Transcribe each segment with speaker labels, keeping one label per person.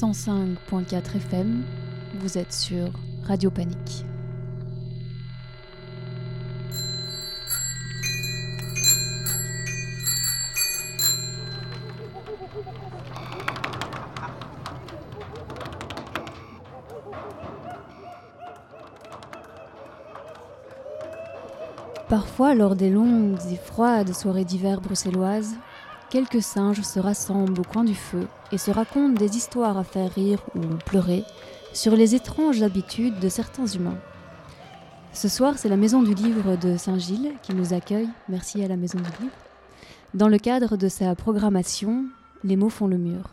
Speaker 1: 105.4 FM, vous êtes sur Radio Panique. Parfois, lors des longues et froides soirées d'hiver bruxelloises, quelques singes se rassemblent au coin du feu et se racontent des histoires à faire rire ou pleurer sur les étranges habitudes de certains humains. Ce soir, c'est la Maison du Livre de Saint-Gilles qui nous accueille, merci à la Maison du Livre, dans le cadre de sa programmation Les mots font le mur.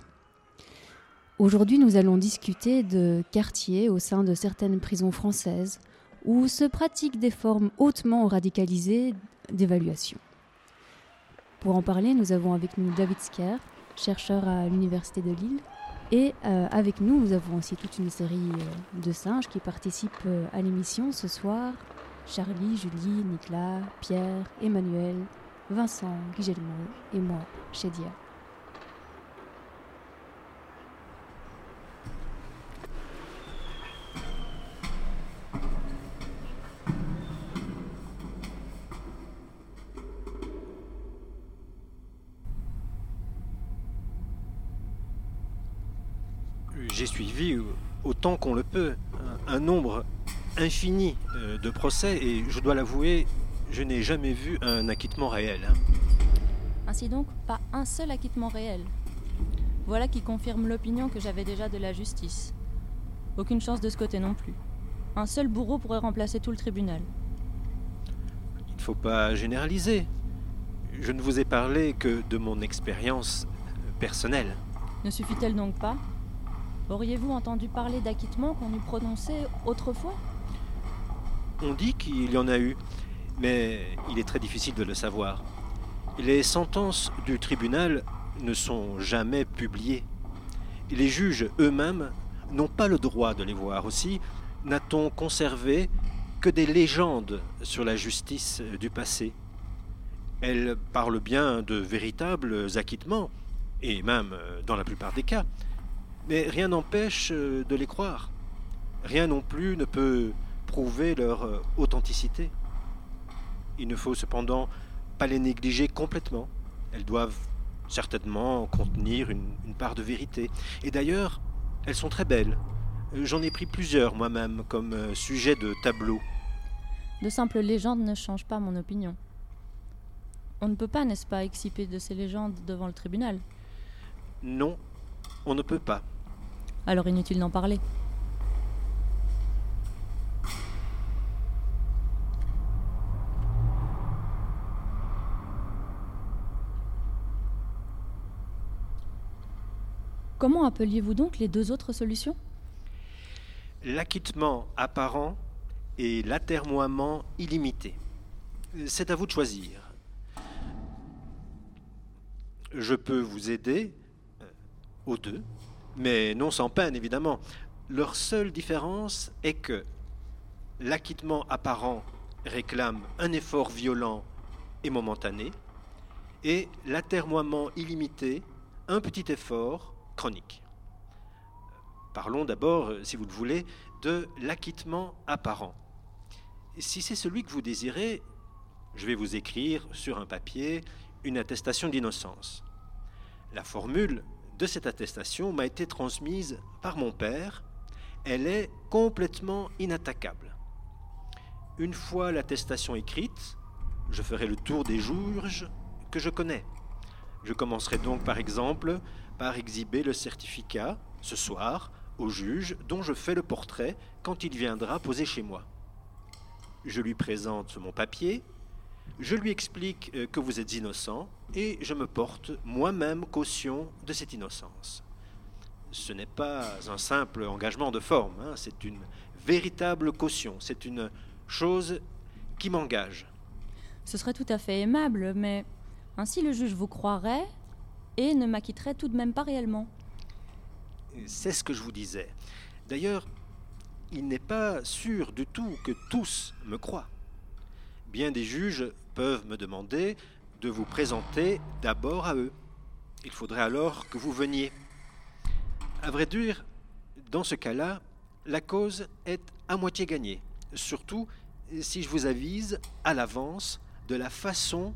Speaker 1: Aujourd'hui, nous allons discuter de quartiers au sein de certaines prisons françaises, où se pratiquent des formes hautement radicalisées d'évaluation. Pour en parler, nous avons avec nous David Sker, chercheur à l'Université de Lille. Et euh, avec nous, nous avons aussi toute une série euh, de singes qui participent euh, à l'émission ce soir. Charlie, Julie, Nicolas, Pierre, Emmanuel, Vincent, Guillermo et moi, Chedia.
Speaker 2: J'ai suivi autant qu'on le peut un, nombre infini euh, de procès et je dois l'avouer, je n'ai jamais vu un acquittement réel. hein.
Speaker 3: Ainsi donc, pas un seul acquittement réel. Voilà qui confirme l'opinion que j'avais déjà de la justice. Aucune chance de ce côté non plus. Un seul bourreau pourrait remplacer tout le tribunal.
Speaker 2: Il ne faut pas généraliser. Je ne vous ai parlé que de mon expérience euh, personnelle.
Speaker 3: Ne suffit-elle donc pas Auriez-vous entendu parler d'acquittement qu'on eût prononcé autrefois?
Speaker 2: On dit qu'il y en a eu, mais il est très difficile de le savoir. Les sentences du tribunal ne sont jamais publiées. Les juges eux-mêmes n'ont pas le droit de les voir aussi. N'a-t-on conservé que des légendes sur la justice du passé Elles parlent bien de véritables acquittements, et même euh, dans la plupart des cas. Mais rien n'empêche euh, de les croire. Rien non plus ne peut prouver leur euh, authenticité. Il ne faut cependant pas les négliger complètement. Elles doivent certainement contenir une, une part de vérité. Et d'ailleurs, elles sont très belles. Euh, J'en ai pris plusieurs moi-même comme sujet de tableau.
Speaker 3: De simples légendes ne changent pas mon opinion. On ne peut pas, n'est-ce pas, exciper de ces légendes devant le tribunal?
Speaker 2: Non, on ne peut pas.
Speaker 3: Alors inutile d'en parler. Comment appeliez-vous donc les deux autres solutions?
Speaker 2: L'acquittement apparent et l'atermoiement illimité. C'est à vous de choisir. Je peux vous aider euh, aux deux, mais non sans peine évidemment. Leur seule différence est que l'acquittement apparent réclame un effort violent et momentané, et l'atermoiement illimité, un petit effort chronique. Parlons d'abord, euh, si vous le voulez, de l'acquittement apparent. Si c'est celui que vous désirez, je vais vous écrire sur un papier une attestation d'innocence. La formule de cette attestation m'a été transmise par mon père. Elle est complètement inattaquable. Une fois l'attestation écrite, je ferai le tour des juges que je connais. Je commencerai donc par exemple par exhiber le certificat ce soir au juge dont je fais le portrait quand il viendra poser chez moi. Je lui présente mon papier, je lui explique euh, que vous êtes innocent et je me porte moi-même caution de cette innocence. Ce n'est pas un simple engagement de forme, hein, c'est une véritable caution, c'est une chose qui m'engage.
Speaker 3: Ce serait tout à fait aimable, mais ainsi le juge vous croirait et ne m'acquitterait tout de même pas réellement.
Speaker 2: C'est ce que je vous disais. D'ailleurs, il n'est pas sûr du tout que tous me croient. Bien des juges peuvent me demander de vous présenter d'abord à eux. Il faudrait alors que vous veniez. À vrai dire, dans ce cas-là, la cause est à moitié gagnée, surtout si je vous avise à l'avance de la façon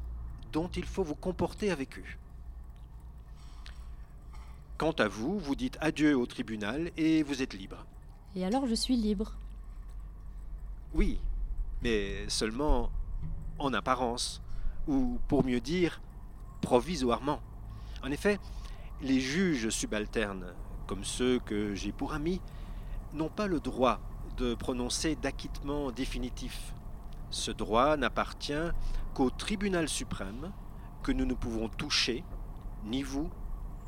Speaker 2: dont il faut vous comporter avec eux. Quant à vous, vous dites adieu au tribunal et vous êtes libre.
Speaker 3: Et alors je suis libre.
Speaker 2: Oui, mais seulement en apparence, ou pour mieux dire, provisoirement. En effet, les juges subalternes, comme ceux que j'ai pour amis, n'ont pas le droit de prononcer d'acquittement définitif. Ce droit n'appartient qu'au tribunal suprême, que nous ne pouvons toucher, ni vous,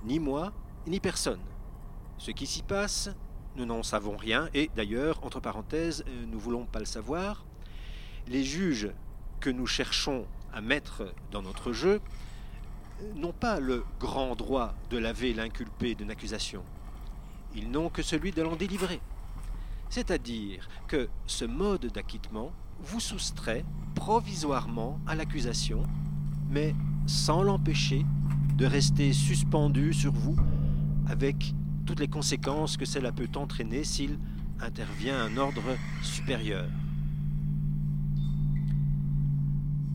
Speaker 2: ni moi, ni personne. Ce qui s'y passe, nous n'en savons rien, et d'ailleurs, entre parenthèses, euh, nous ne voulons pas le savoir. Les juges que nous cherchons à mettre dans notre jeu n'ont pas le grand droit de laver l'inculpé d'une accusation. Ils n'ont que celui de l'en délivrer. C'est-à-dire que ce mode d'acquittement vous soustrait provisoirement à l'accusation, mais sans l'empêcher de rester suspendu sur vous avec toutes les conséquences que cela peut entraîner s'il intervient un ordre supérieur.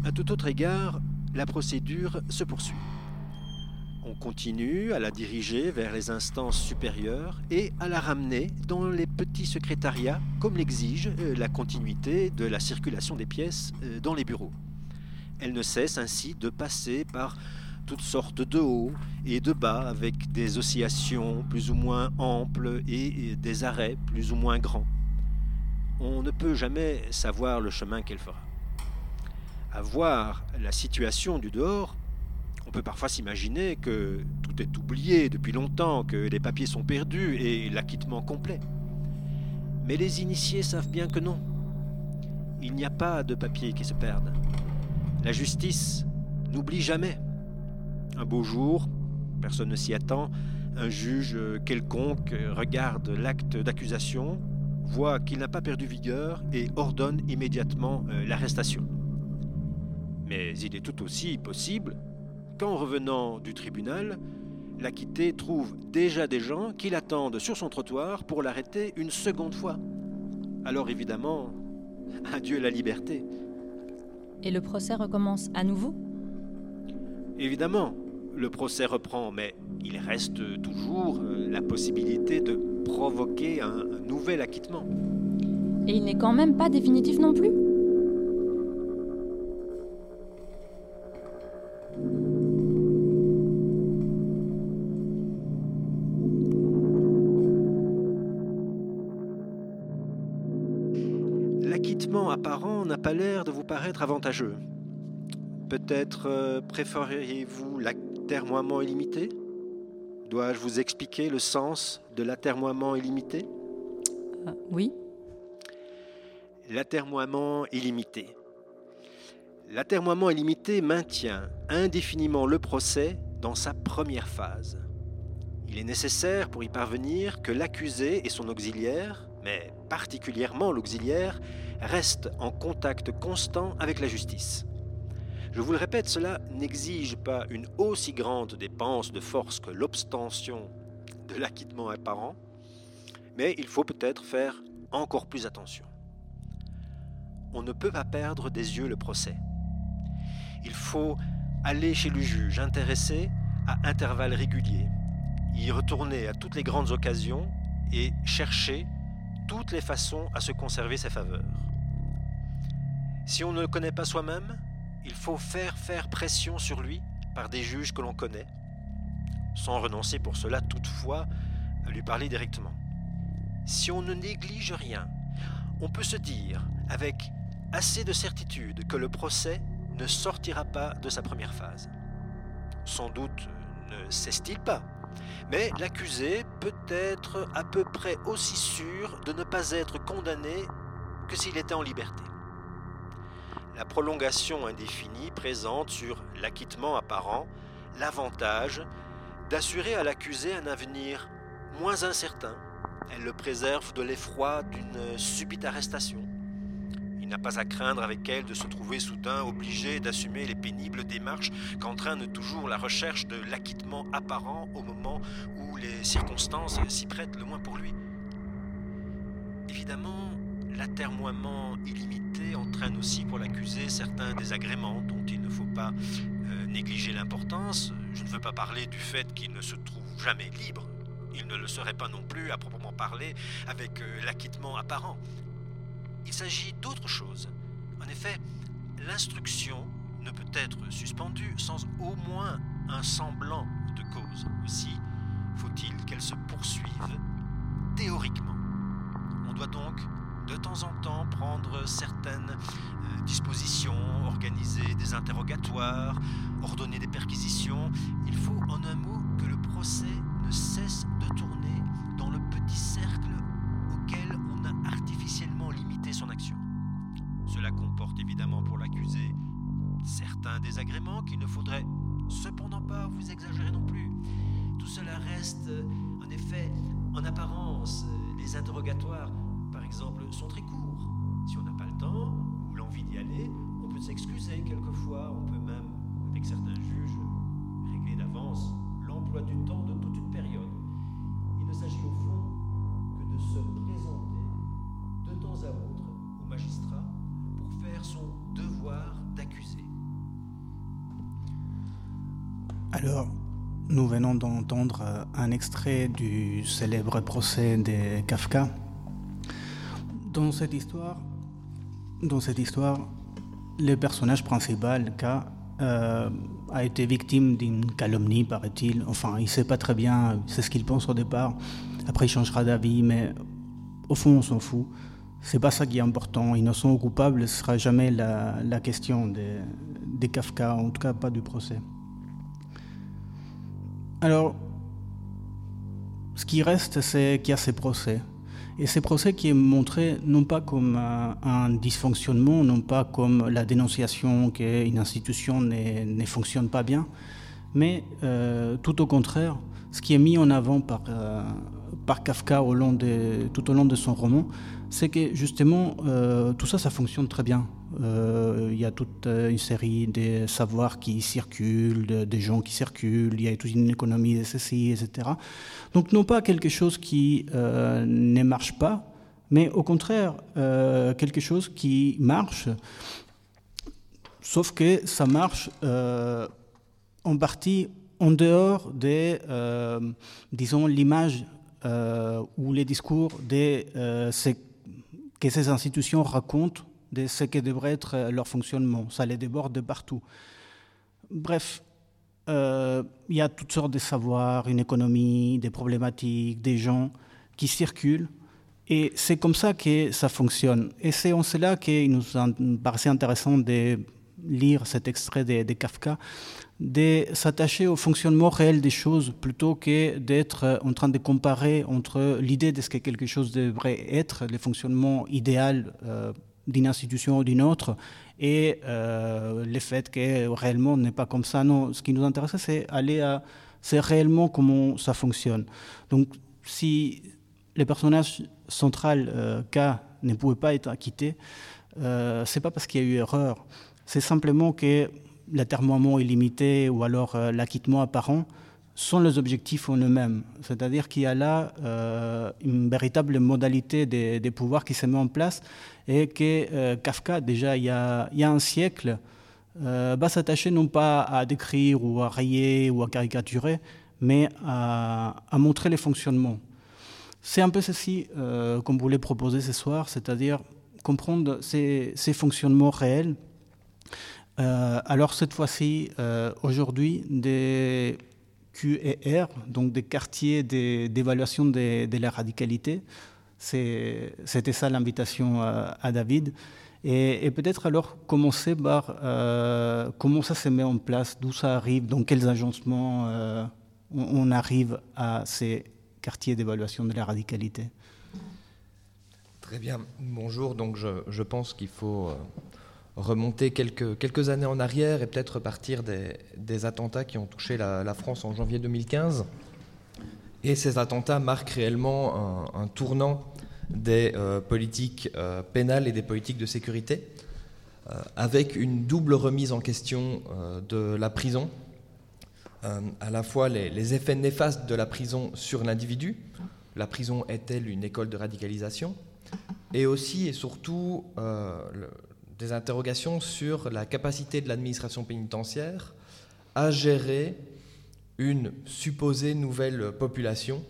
Speaker 2: À tout autre égard, la procédure se poursuit. On continue à la diriger vers les instances supérieures et à la ramener dans les petits secrétariats, comme l'exige euh, la continuité de la circulation des pièces euh, dans les bureaux. Elle ne cesse ainsi de passer par toutes sortes de hauts et de bas avec des oscillations plus ou moins amples et des arrêts plus ou moins grands. On ne peut jamais savoir le chemin qu'elle fera. À voir la situation du dehors, on peut parfois s'imaginer que tout est oublié depuis longtemps, que les papiers sont perdus et l'acquittement complet. Mais les initiés savent bien que non. Il n'y a pas de papiers qui se perdent. La justice n'oublie jamais. Un beau jour, personne ne s'y attend, un juge quelconque regarde l'acte d'accusation, voit qu'il n'a pas perdu vigueur et ordonne immédiatement euh, l'arrestation. Mais il est tout aussi possible qu'en revenant du tribunal, l'acquitté trouve déjà des gens qui l'attendent sur son trottoir pour l'arrêter une seconde fois. Alors évidemment, adieu la liberté.
Speaker 3: Et le procès recommence à nouveau?
Speaker 2: Évidemment, le procès reprend, mais il reste toujours euh, la possibilité de provoquer un, nouvel acquittement.
Speaker 3: Et il n'est quand même pas définitif non plus?
Speaker 2: L'acquittement apparent n'a pas l'air de vous paraître avantageux. Peut-être euh, préféreriez-vous l'atermoiement illimité? Dois-je vous expliquer le sens de l'atermoiement illimité?
Speaker 3: Euh, Oui.
Speaker 2: L'atermoiement illimité. L'atermoiement illimité maintient indéfiniment le procès dans sa première phase. Il est nécessaire pour y parvenir que l'accusé et son auxiliaire, mais particulièrement l'auxiliaire, restent en contact constant avec la justice. Je vous le répète, cela n'exige pas une aussi grande dépense de force que l'obstention de l'acquittement apparent, mais il faut peut-être faire encore plus attention. On ne peut pas perdre des yeux le procès. Il faut aller chez le juge intéressé à intervalles réguliers, y retourner à toutes les grandes occasions et chercher toutes les façons à se conserver ses faveurs. Si on ne le connaît pas soi-même, il faut faire faire pression sur lui par des juges que l'on connaît, sans renoncer pour cela toutefois à lui parler directement. Si on ne néglige rien, on peut se dire avec assez de certitude que le procès ne sortira pas de sa première phase. Sans doute ne cesse-t-il pas, mais l'accusé peut être à peu près aussi sûr de ne pas être condamné que s'il était en liberté. La prolongation indéfinie présente sur l'acquittement apparent l'avantage d'assurer à l'accusé un avenir moins incertain. Elle le préserve de l'effroi d'une subite arrestation. Il n'a pas à craindre avec elle de se trouver soudain obligé d'assumer les pénibles démarches qu'entraîne toujours la recherche de l'acquittement apparent au moment où les circonstances s'y prêtent le moins pour lui. Évidemment, l'atermoiement illimité entraîne aussi pour l'accusé certains désagréments dont il ne faut pas euh, négliger l'importance. Je ne veux pas parler du fait qu'il ne se trouve jamais libre. Il ne le serait pas non plus, à proprement parler, avec euh, l'acquittement apparent. Il s'agit d'autre chose. En effet, l'instruction ne peut être suspendue sans au moins un semblant de cause. Aussi faut-il qu'elle se poursuive théoriquement. On doit donc de temps en temps prendre certaines euh, dispositions, organiser des interrogatoires, ordonner des perquisitions. Il faut en un mot que le procès ne cesse de tourner dans le petit cercle auquel on a artificiellement son action. Cela comporte évidemment pour l'accusé certains désagréments qu'il ne faudrait cependant pas vous exagérer non plus. Tout cela reste en effet en apparence les interrogatoires
Speaker 4: Alors, nous venons d'entendre un extrait du célèbre procès de Kafka dans cette histoire, dans cette histoire, le personnage principal, K, euh, a été victime d'une calomnie, paraît-il. Enfin, il ne sait pas très bien, c'est ce qu'il pense au départ. Après, il changera d'avis, mais au fond, on s'en fout. C'est pas ça qui est important. Innocent ou coupable, ce sera jamais la, question des, des Kafka, en tout cas pas du procès. Alors, ce qui reste, c'est qu'il y a ces procès. Et ces procès qui est montré non pas comme un dysfonctionnement, non pas comme la dénonciation qu'une institution ne fonctionne pas bien, mais euh, tout au contraire, ce qui est mis en avant par, euh, par Kafka tout au long de son roman, c'est que justement euh, tout ça, ça fonctionne très bien. Euh, il y a toute une série de savoirs qui circulent, des gens qui circulent, il y a toute une économie de ceci, etc. Donc non pas quelque chose qui euh, ne marche pas, mais au contraire quelque chose qui marche, sauf que ça marche en partie en dehors de, disons, l'image ou les discours de ces que ces institutions racontent de ce que devrait être euh, leur fonctionnement. Ça les déborde de partout. Bref, euh, il y a toutes sortes de savoirs, une économie, des problématiques, des gens qui circulent. Et c'est comme ça que ça fonctionne. Et c'est en cela qu'il nous paraissait intéressant de lire cet extrait de, de Kafka, de s'attacher au fonctionnement réel des choses plutôt que d'être euh, en train de comparer entre l'idée de ce que quelque chose devrait être, le fonctionnement idéal euh, d'une institution ou d'une autre, et euh, le fait que réellement n'est pas comme ça. Non, ce qui nous intéresse, c'est aller à, c'est réellement comment ça fonctionne. Donc, si le personnage central K ne pouvait pas être acquitté, c'est pas parce qu'il y a eu erreur, c'est simplement que l'atermoiement illimité ou alors euh, l'acquittement apparent sont les objectifs en eux-mêmes. C'est-à-dire qu'il y a là euh, une véritable modalité des, pouvoirs qui se met en place et que euh, Kafka, déjà il y a, un siècle, va s'attacher non pas à décrire ou à rayer ou à caricaturer, mais à, montrer les fonctionnements. C'est un peu ceci qu'on voulait proposer ce soir, c'est-à-dire comprendre ces fonctionnements réels euh, alors cette fois-ci, euh, aujourd'hui, des QER, donc des quartiers d'évaluation de, de, la radicalité, c'était ça l'invitation à, à, David. Et, et peut-être alors commencer par euh, comment ça se met en place, d'où ça arrive, dans quels agencements euh, on, arrive à ces quartiers d'évaluation de la radicalité?
Speaker 5: Très bien, bonjour. Donc je pense qu'il faut remonter quelques, quelques années en arrière et peut-être partir des, des, attentats qui ont touché la, France en janvier 2015. Et ces attentats marquent réellement un, un tournant des politiques pénales et des politiques de sécurité, avec une double remise en question de la prison, à la fois les, effets néfastes de la prison sur l'individu, la prison est-elle une école de radicalisation, et aussi et surtout des interrogations sur la capacité de l'administration pénitentiaire à gérer une supposée nouvelle population,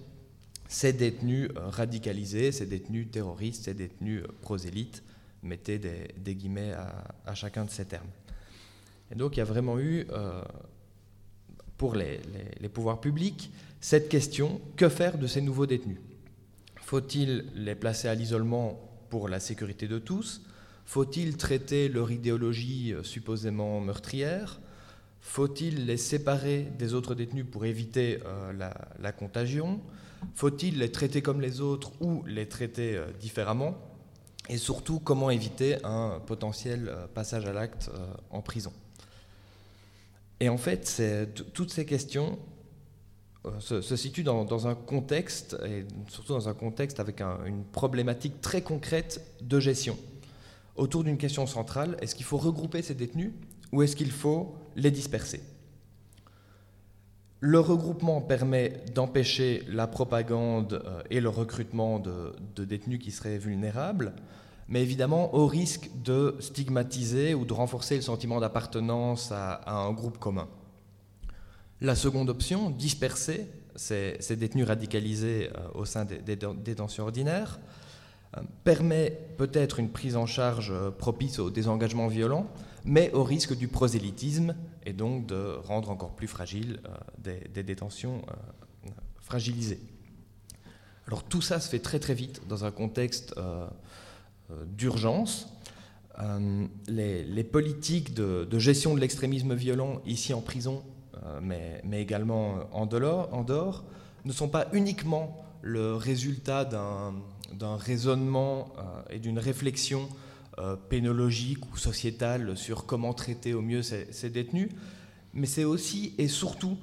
Speaker 5: ces détenus euh, radicalisés, ces détenus terroristes, ces détenus euh, prosélytes, mettez des, guillemets à, chacun de ces termes. Et donc il y a vraiment eu, euh, pour les, pouvoirs publics, cette question, que faire de ces nouveaux détenus? Faut-il les placer à l'isolement pour la sécurité de tous? Faut-il traiter leur idéologie supposément meurtrière? Faut-il les séparer des autres détenus pour éviter euh, la, contagion? Faut-il les traiter comme les autres ou les traiter euh, différemment? Et surtout, comment éviter un potentiel euh, passage à l'acte en prison? Et en fait, toutes ces questions se, situent dans, un contexte, et surtout dans un contexte avec une problématique très concrète de gestion, autour d'une question centrale, est-ce qu'il faut regrouper ces détenus ou est-ce qu'il faut les disperser? Le regroupement permet d'empêcher la propagande euh, et le recrutement de, détenus qui seraient vulnérables, mais évidemment au risque de stigmatiser ou de renforcer le sentiment d'appartenance à, un groupe commun. La seconde option, disperser ces, détenus radicalisés euh, au sein des, des détentions ordinaires, permet peut-être une prise en charge propice au désengagement violent, mais au risque du prosélytisme et donc de rendre encore plus fragiles euh, des, détentions euh, fragilisées. Alors tout ça se fait très très vite dans un contexte euh, d'urgence. Les, politiques de, gestion de l'extrémisme violent ici en prison, mais, également en dehors, ne sont pas uniquement le résultat d'un raisonnement et d'une réflexion euh, pénologique ou sociétale sur comment traiter au mieux ces, détenus, mais c'est aussi et surtout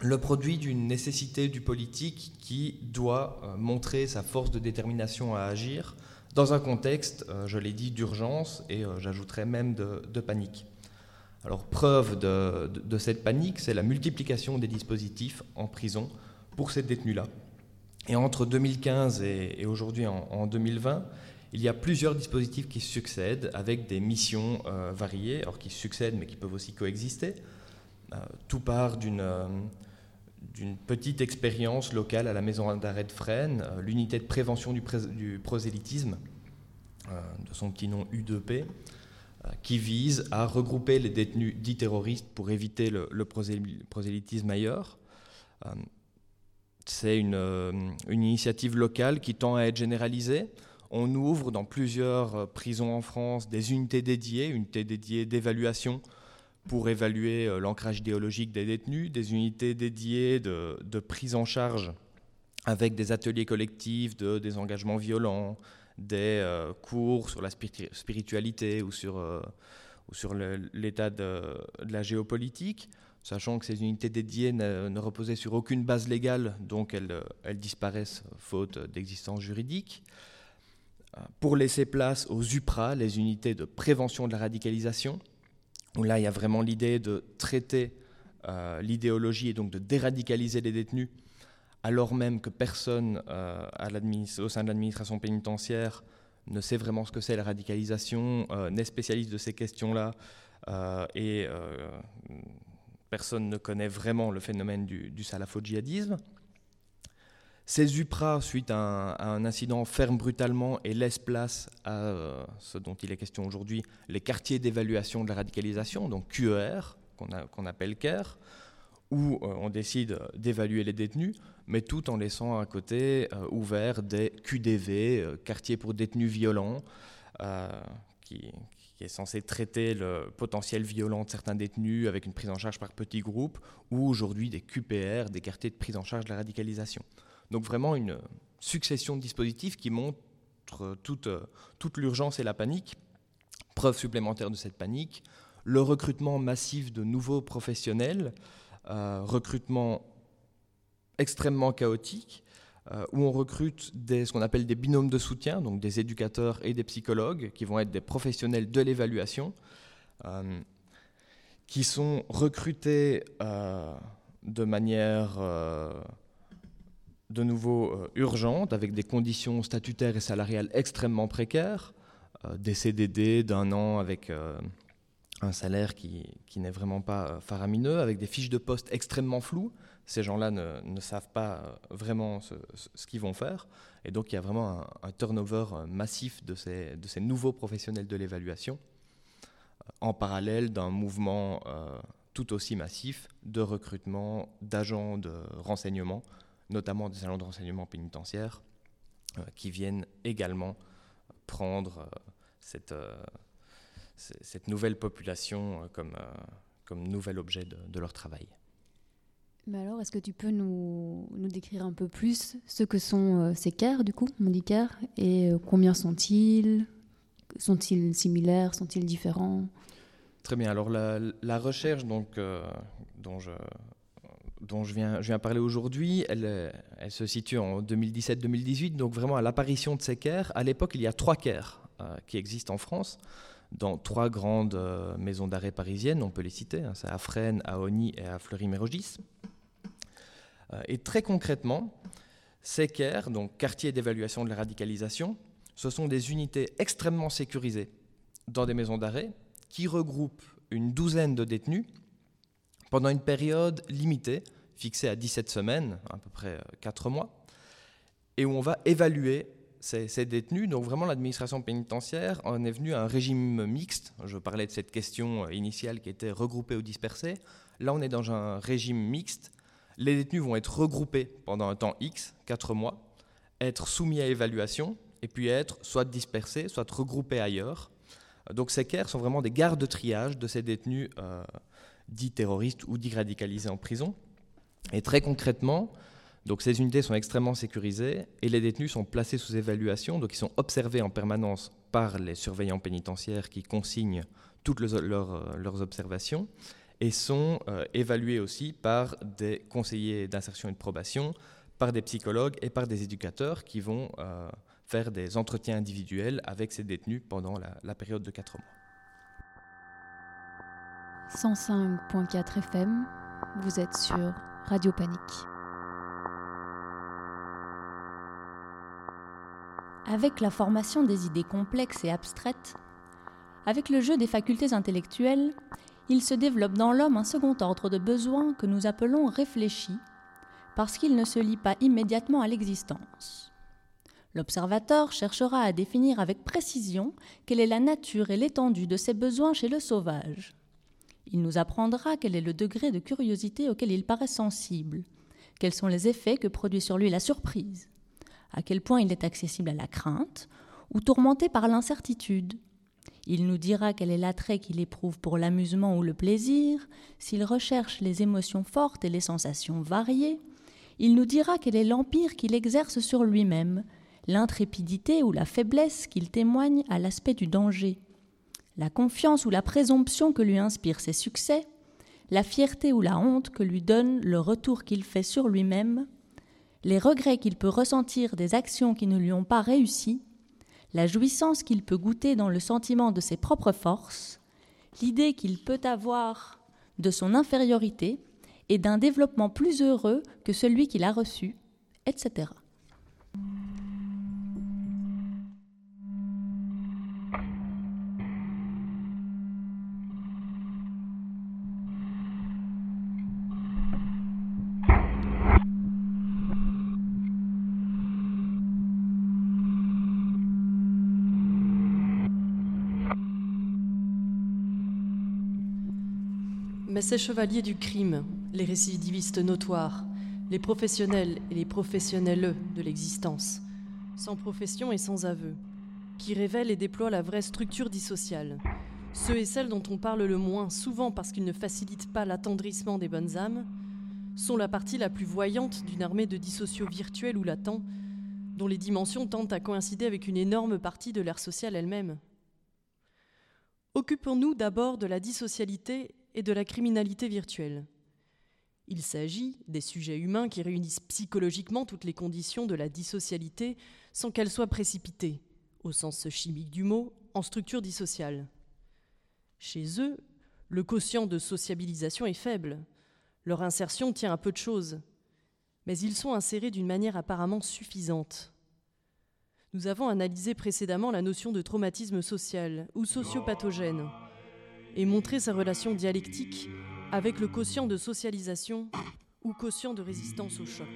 Speaker 5: le produit d'une nécessité du politique qui doit euh, montrer sa force de détermination à agir dans un contexte, euh, je l'ai dit, d'urgence et j'ajouterais même de, panique. Alors preuve de, cette panique, c'est la multiplication des dispositifs en prison pour ces détenus-là. Et entre 2015 et, aujourd'hui en, en, 2020, il y a plusieurs dispositifs qui succèdent avec des missions euh, variées, alors qui succèdent mais qui peuvent aussi coexister. Euh, tout part euh, d'une petite expérience locale à la maison d'arrêt de Fresnes, l'unité de prévention du, prosélytisme, de son petit nom U2P, qui vise à regrouper les détenus dits terroristes pour éviter le, prosélytisme ailleurs. C'est une, une, initiative locale qui tend à être généralisée. On ouvre dans plusieurs euh, prisons en France des unités dédiées, unités dédiées d'évaluation pour évaluer euh, l'ancrage idéologique des détenus, des unités dédiées de, prise en charge avec des ateliers collectifs de désengagement violent, des euh, cours sur la spiritualité ou sur, sur l'état de, la géopolitique, sachant que ces unités dédiées ne, reposaient sur aucune base légale, donc elles, elles disparaissent faute d'existence juridique. Pour laisser place aux UPRA, les unités de prévention de la radicalisation, où là il y a vraiment l'idée de traiter euh, l'idéologie et donc de déradicaliser les détenus, alors même que personne euh, au sein de l'administration pénitentiaire ne sait vraiment ce que c'est la radicalisation, euh, n'est spécialiste de ces questions-là, et personne ne connaît vraiment le phénomène du, du salafo-djihadisme. Ces UPRA, suite à un, incident, ferment brutalement et laissent place à euh, ce dont il est question aujourd'hui, les quartiers d'évaluation de la radicalisation, donc QER, qu'on appelle CARE, où euh, on décide d'évaluer les détenus, mais tout en laissant à côté euh, ouvert des QDV, quartiers pour détenus violents, qui, qui est censé traiter le potentiel violent de certains détenus avec une prise en charge par petits groupes, ou aujourd'hui des QPR, des quartiers de prise en charge de la radicalisation. Donc vraiment une succession de dispositifs qui montrent toute, l'urgence et la panique. Preuve supplémentaire de cette panique, le recrutement massif de nouveaux professionnels, euh, recrutement extrêmement chaotique, où on recrute des, ce qu'on appelle des binômes de soutien, donc des éducateurs et des psychologues, qui vont être des professionnels de l'évaluation, qui sont recrutés de manière de nouveau euh, urgente, avec des conditions statutaires et salariales extrêmement précaires, euh, des CDD d'un an avec euh, un salaire qui, n'est vraiment pas faramineux, avec des fiches de poste extrêmement floues. Ces gens-là ne, savent pas vraiment ce, qu'ils vont faire. Et donc il y a vraiment un, turnover massif de ces, nouveaux professionnels de l'évaluation, en parallèle d'un mouvement tout aussi massif de recrutement d'agents de renseignement notamment des agents de renseignement pénitentiaire, euh, qui viennent également prendre euh, cette, euh, nouvelle population comme nouvel objet de, leur travail.
Speaker 1: Mais alors, est-ce que tu peux nous, nous, décrire un peu plus ce que sont ces CAIR, du coup, Mondicaire, et combien sont-ils? Sont-ils similaires? Sont-ils différents?
Speaker 5: Très bien. Alors, la, recherche donc, dont je, dont je viens, je viens parler aujourd'hui, elle, se situe en 2017-2018, donc vraiment à l'apparition de ces CAIR. À l'époque, il y a trois euh, qui existent en France, dans trois grandes euh, maisons d'arrêt parisiennes, on peut les citer, hein, c'est à Fresnes, à Oni et à Fleury-Mérogis. Euh, et très concrètement, ces CAIR, donc quartier d'évaluation de la radicalisation, ce sont des unités extrêmement sécurisées dans des maisons d'arrêt qui regroupent une douzaine de détenus pendant une période limitée, fixée à 17 semaines, à peu près 4 mois, et où on va évaluer ces, détenus. Donc vraiment, l'administration pénitentiaire en est venue à un régime mixte. Je parlais de cette question initiale qui était regroupée ou dispersée. Là, on est dans un régime mixte. Les détenus vont être regroupés pendant un temps X, 4 mois, être soumis à évaluation, et puis être soit dispersés, soit regroupés ailleurs. Donc ces CAIR sont vraiment des gardes de triage de ces détenus euh, dits terroristes ou dits radicalisés en prison. Et très concrètement, donc ces unités sont extrêmement sécurisées et les détenus sont placés sous évaluation, donc ils sont observés en permanence par les surveillants pénitentiaires qui consignent toutes leurs, observations et sont euh, évalués aussi par des conseillers d'insertion et de probation, par des psychologues et par des éducateurs qui vont euh, faire des entretiens individuels avec ces détenus pendant la, la période de 4 mois.
Speaker 1: 105.4 FM, vous êtes sur Radio Panique.
Speaker 3: Avec la formation des idées complexes et abstraites, avec le jeu des facultés intellectuelles, il se développe dans l'homme un second ordre de besoins que nous appelons réfléchis, parce qu'il ne se lie pas immédiatement à l'existence. L'observateur cherchera à définir avec précision quelle est la nature et l'étendue de ces besoins chez le sauvage. Il nous apprendra quel est le degré de curiosité auquel il paraît sensible, quels sont les effets que produit sur lui la surprise, à quel point il est accessible à la crainte ou tourmenté par l'incertitude. Il nous dira quel est l'attrait qu'il éprouve pour l'amusement ou le plaisir, s'il recherche les émotions fortes et les sensations variées. Il nous dira quel est l'empire qu'il exerce sur lui-même, l'intrépidité ou la faiblesse qu'il témoigne à l'aspect du danger la confiance ou la présomption que lui inspirent ses succès, la fierté ou la honte que lui donne le retour qu'il fait sur lui-même, les regrets qu'il peut ressentir des actions qui ne lui ont pas réussi, la jouissance qu'il peut goûter dans le sentiment de ses propres forces, l'idée qu'il peut avoir de son infériorité et d'un développement plus heureux que celui qu'il a reçu, etc.
Speaker 6: Mais ces chevaliers du crime, les récidivistes notoires, les professionnels et les professionnels de l'existence, sans profession et sans aveu, qui révèlent et déploient la vraie structure dissociale, ceux et celles dont on parle le moins, souvent parce qu'ils ne facilitent pas l'attendrissement des bonnes âmes, sont la partie la plus voyante d'une armée de dissociaux virtuels ou latents, dont les dimensions tendent à coïncider avec une énorme partie de l'ère sociale elle-même. Occupons-nous d'abord de la dissocialité et de la criminalité virtuelle. Il s'agit des sujets humains qui réunissent psychologiquement toutes les conditions de la dissocialité sans qu'elles soient précipitées, au sens chimique du mot, en structure dissociale. Chez eux, le quotient de sociabilisation est faible. Leur insertion tient à peu de choses. Mais ils sont insérés d'une manière apparemment suffisante. Nous avons analysé précédemment la notion de traumatisme social ou sociopathogène et montré sa relation dialectique avec le quotient de socialisation ou quotient de résistance au choc.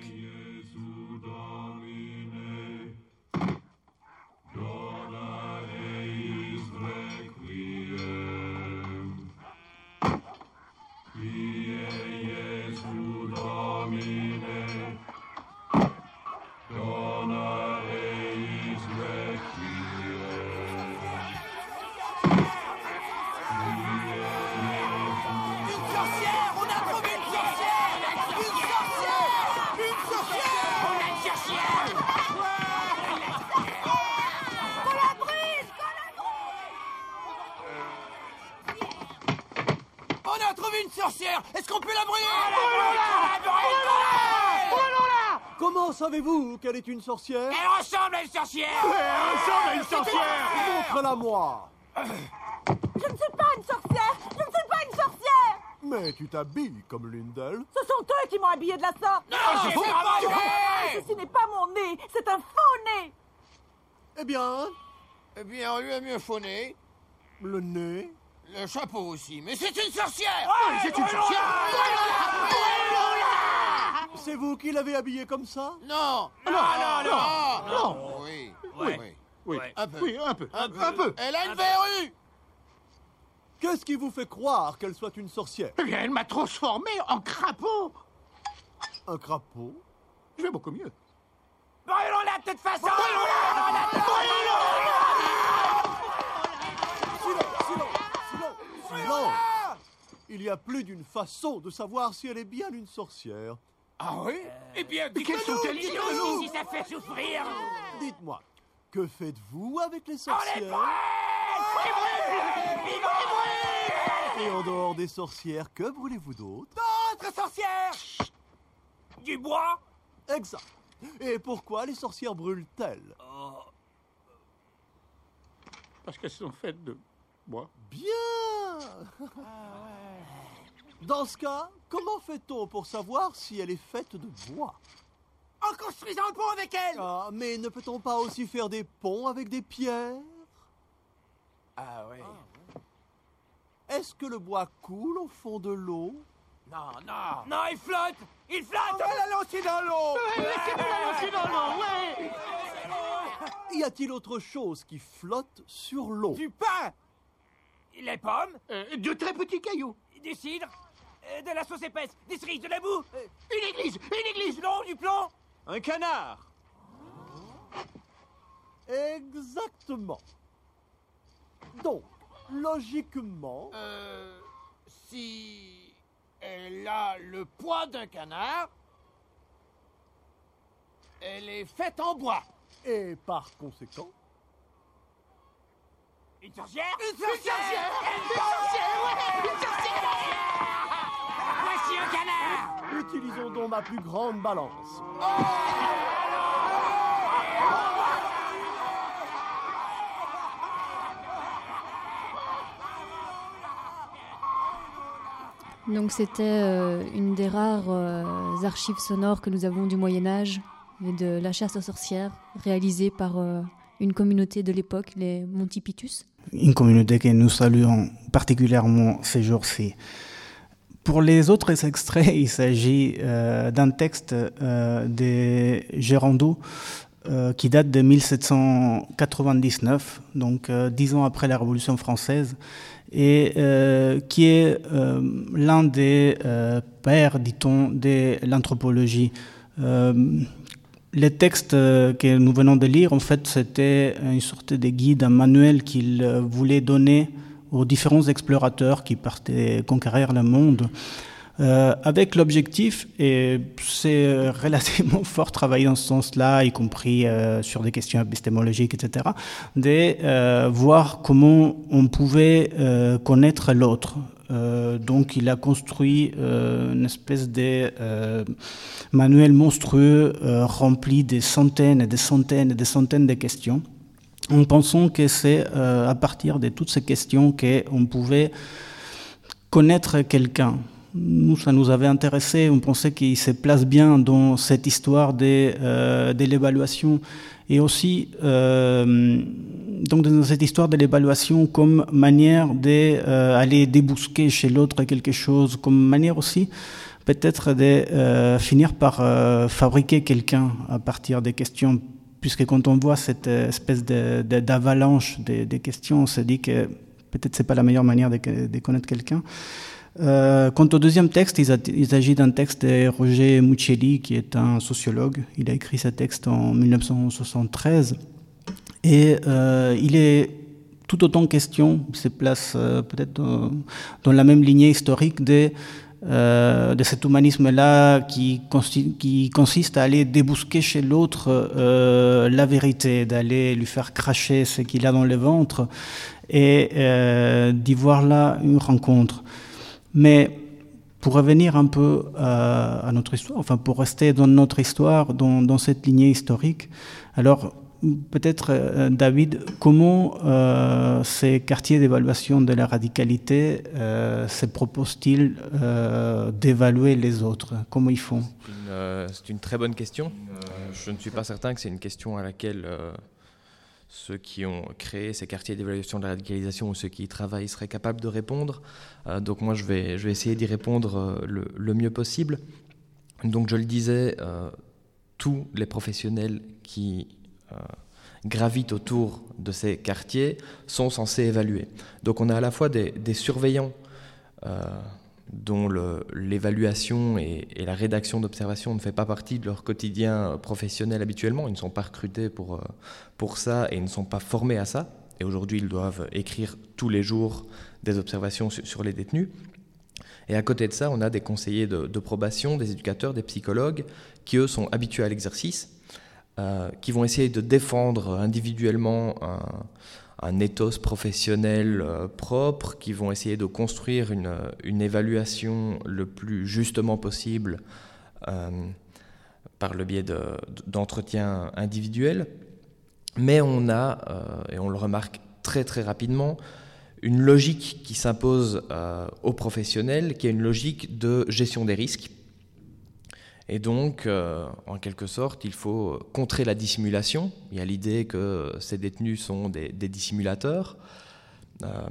Speaker 7: Savez-vous qu'elle est une sorcière
Speaker 8: Elle ressemble à une sorcière
Speaker 7: Elle ressemble à une sorcière Montre-la moi
Speaker 9: Je ne suis pas une sorcière Je ne suis pas une sorcière
Speaker 7: Mais tu t'habilles comme l'une d'elles.
Speaker 9: Ce sont eux qui m'ont habillée de la sorte
Speaker 8: Non, c'est pas vrai
Speaker 9: Ceci n'est pas mon nez, c'est un faux nez
Speaker 7: Eh bien,
Speaker 8: Eh bien, on lui a mis un faux nez,
Speaker 7: le nez.
Speaker 8: le chapeau aussi, mais c'est une sorcière
Speaker 7: c'est une sorcière C'est vous qui l'avez habillée comme ça
Speaker 8: Non
Speaker 7: Non, non, non, non.
Speaker 8: Oui,
Speaker 7: Oui.
Speaker 8: oui.
Speaker 7: Oui,
Speaker 8: Un peu.
Speaker 7: oui, un peu,
Speaker 8: Un
Speaker 7: un,
Speaker 8: peu. Elle a une verrue
Speaker 7: Qu'est-ce qui vous fait croire qu'elle soit une sorcière
Speaker 10: Eh bien, elle m'a transformé en crapaud.
Speaker 7: Un crapaud
Speaker 10: Je vais beaucoup mieux.
Speaker 8: Brûlons-la de toute façon
Speaker 7: silence, silence Il y a plus d'une façon de savoir si elle est bien une sorcière.
Speaker 8: Ah oui Eh bien,
Speaker 10: sont-elles
Speaker 8: dites-le-nous, si ça fait souffrir
Speaker 7: Dites-moi, que faites-vous avec les
Speaker 8: On
Speaker 7: sorcières Et en dehors des sorcières, que brûlez-vous d'autre
Speaker 8: D'autres sorcières Du bois
Speaker 7: Exact. Et pourquoi les sorcières brûlent-elles
Speaker 10: Parce qu'elles sont faites de bois.
Speaker 7: Bien Dans ce cas, comment fait-on pour savoir si elle est faite de bois?
Speaker 8: En construisant un pont avec elle!
Speaker 7: Ah, mais ne peut-on pas aussi faire des ponts avec des pierres?
Speaker 8: Ah oui.
Speaker 7: Est-ce que le bois coule au fond de l'eau?
Speaker 8: Non, non. Non, il flotte! Il flotte! On va la lancer dans l'eau!
Speaker 7: Y a-t-il autre chose qui flotte sur l'eau?
Speaker 8: Du pain! Les pommes?
Speaker 10: Euh, de très petits cailloux.
Speaker 8: Du cidre euh, De la sauce épaisse Des cerises De la boue. Euh,
Speaker 10: Une église Une église.
Speaker 8: Plomb Du plomb.
Speaker 7: Un canard. Exactement. Donc, logiquement,
Speaker 8: Euh... Si... Elle a le poids d'un canard... Elle est faite en bois.
Speaker 7: Et par conséquent,
Speaker 8: Une sorcière. Une sorcière. Une sorcière ouais. Une sorcière Canard
Speaker 7: utilisons donc ma plus grande balance.
Speaker 1: Donc c'était euh, une des rares euh, archives sonores que nous avons du Moyen Âge et de la chasse aux sorcières, réalisée par euh, une communauté de l'époque, les Montipitus.
Speaker 4: Une communauté que nous saluons particulièrement ces jours-ci. Pour les autres extraits, il s'agit euh, d'un texte euh, des Gérando euh, qui date de 1799, donc dix ans après la Révolution française, et qui est l'un des pères, dit-on, de l'anthropologie. Les textes que nous venons de lire, en fait, c'était une sorte de guide, un manuel qu'il voulait donner aux différents explorateurs qui partaient conquérir le monde, euh, avec l'objectif, et c'est relativement fort travaillé dans ce sens-là, y compris euh, sur des questions épistémologiques, etc., de euh, voir comment on pouvait euh, connaître l'autre, donc il a construit une espèce de manuel monstrueux rempli de centaines et des centaines et des centaines de questions en pensant que c'est à partir de toutes ces questions qu'on pouvait connaître quelqu'un. Nous, ça nous avait intéressé, on pensait qu'il se place bien dans cette histoire de, de l'évaluation et aussi euh, donc dans cette histoire de l'évaluation comme manière d'aller euh, débousquer chez l'autre quelque chose, comme manière aussi peut-être de euh, finir par euh, fabriquer quelqu'un à partir des questions, puisque quand on voit cette espèce d'avalanche de, de, des, des questions, on se dit que peut-être c'est pas la meilleure manière de, connaître quelqu'un. Euh, quant au deuxième texte, il, s'agit d'un texte de Roger Muccelli, qui est un sociologue. Il a écrit ce texte en 1973. Et euh, il est tout autant question, il se place euh, peut-être dans, dans, la même lignée historique de, euh, de cet humanisme-là qui, consiste à aller débousquer chez l'autre euh, la vérité, d'aller lui faire cracher ce qu'il a dans le ventre et euh, d'y voir là une rencontre. Mais pour revenir un peu à, à, notre histoire, enfin pour rester dans notre histoire, dans, dans cette lignée historique, alors peut-être euh, David, comment euh, ces quartiers d'évaluation de la radicalité euh, se proposent-ils d'évaluer les autres? Comment ils font?
Speaker 5: C'est une, très bonne question. je ne suis pas certain que c'est une question à laquelle ceux qui ont créé ces quartiers d'évaluation de la radicalisation ou ceux qui y travaillent seraient capables de répondre. Donc moi, je vais, je vais essayer d'y répondre le, mieux possible. Donc je le disais, tous les professionnels qui gravitent autour de ces quartiers sont censés évaluer. Donc on a à la fois des, surveillants dont l'évaluation et, la rédaction d'observation ne fait pas partie de leur quotidien professionnel habituellement. Ils ne sont pas recrutés pour, pour ça et ils ne sont pas formés à ça. Et aujourd'hui, ils doivent écrire tous les jours des observations sur, sur, les détenus. Et à côté de ça, on a des conseillers de, de probation, des éducateurs, des psychologues, qui eux sont habitués à l'exercice, euh, qui vont essayer de défendre individuellement un, ethos professionnel euh, propre, qui vont essayer de construire une, évaluation le plus justement possible euh, par le biais d'entretiens de, individuels. Mais on a, et on le remarque très très rapidement, une logique qui s'impose aux professionnels, qui est une logique de gestion des risques. Et donc, euh, en quelque sorte, il faut contrer la dissimulation. Il y a l'idée que ces détenus sont des, dissimulateurs. Euh,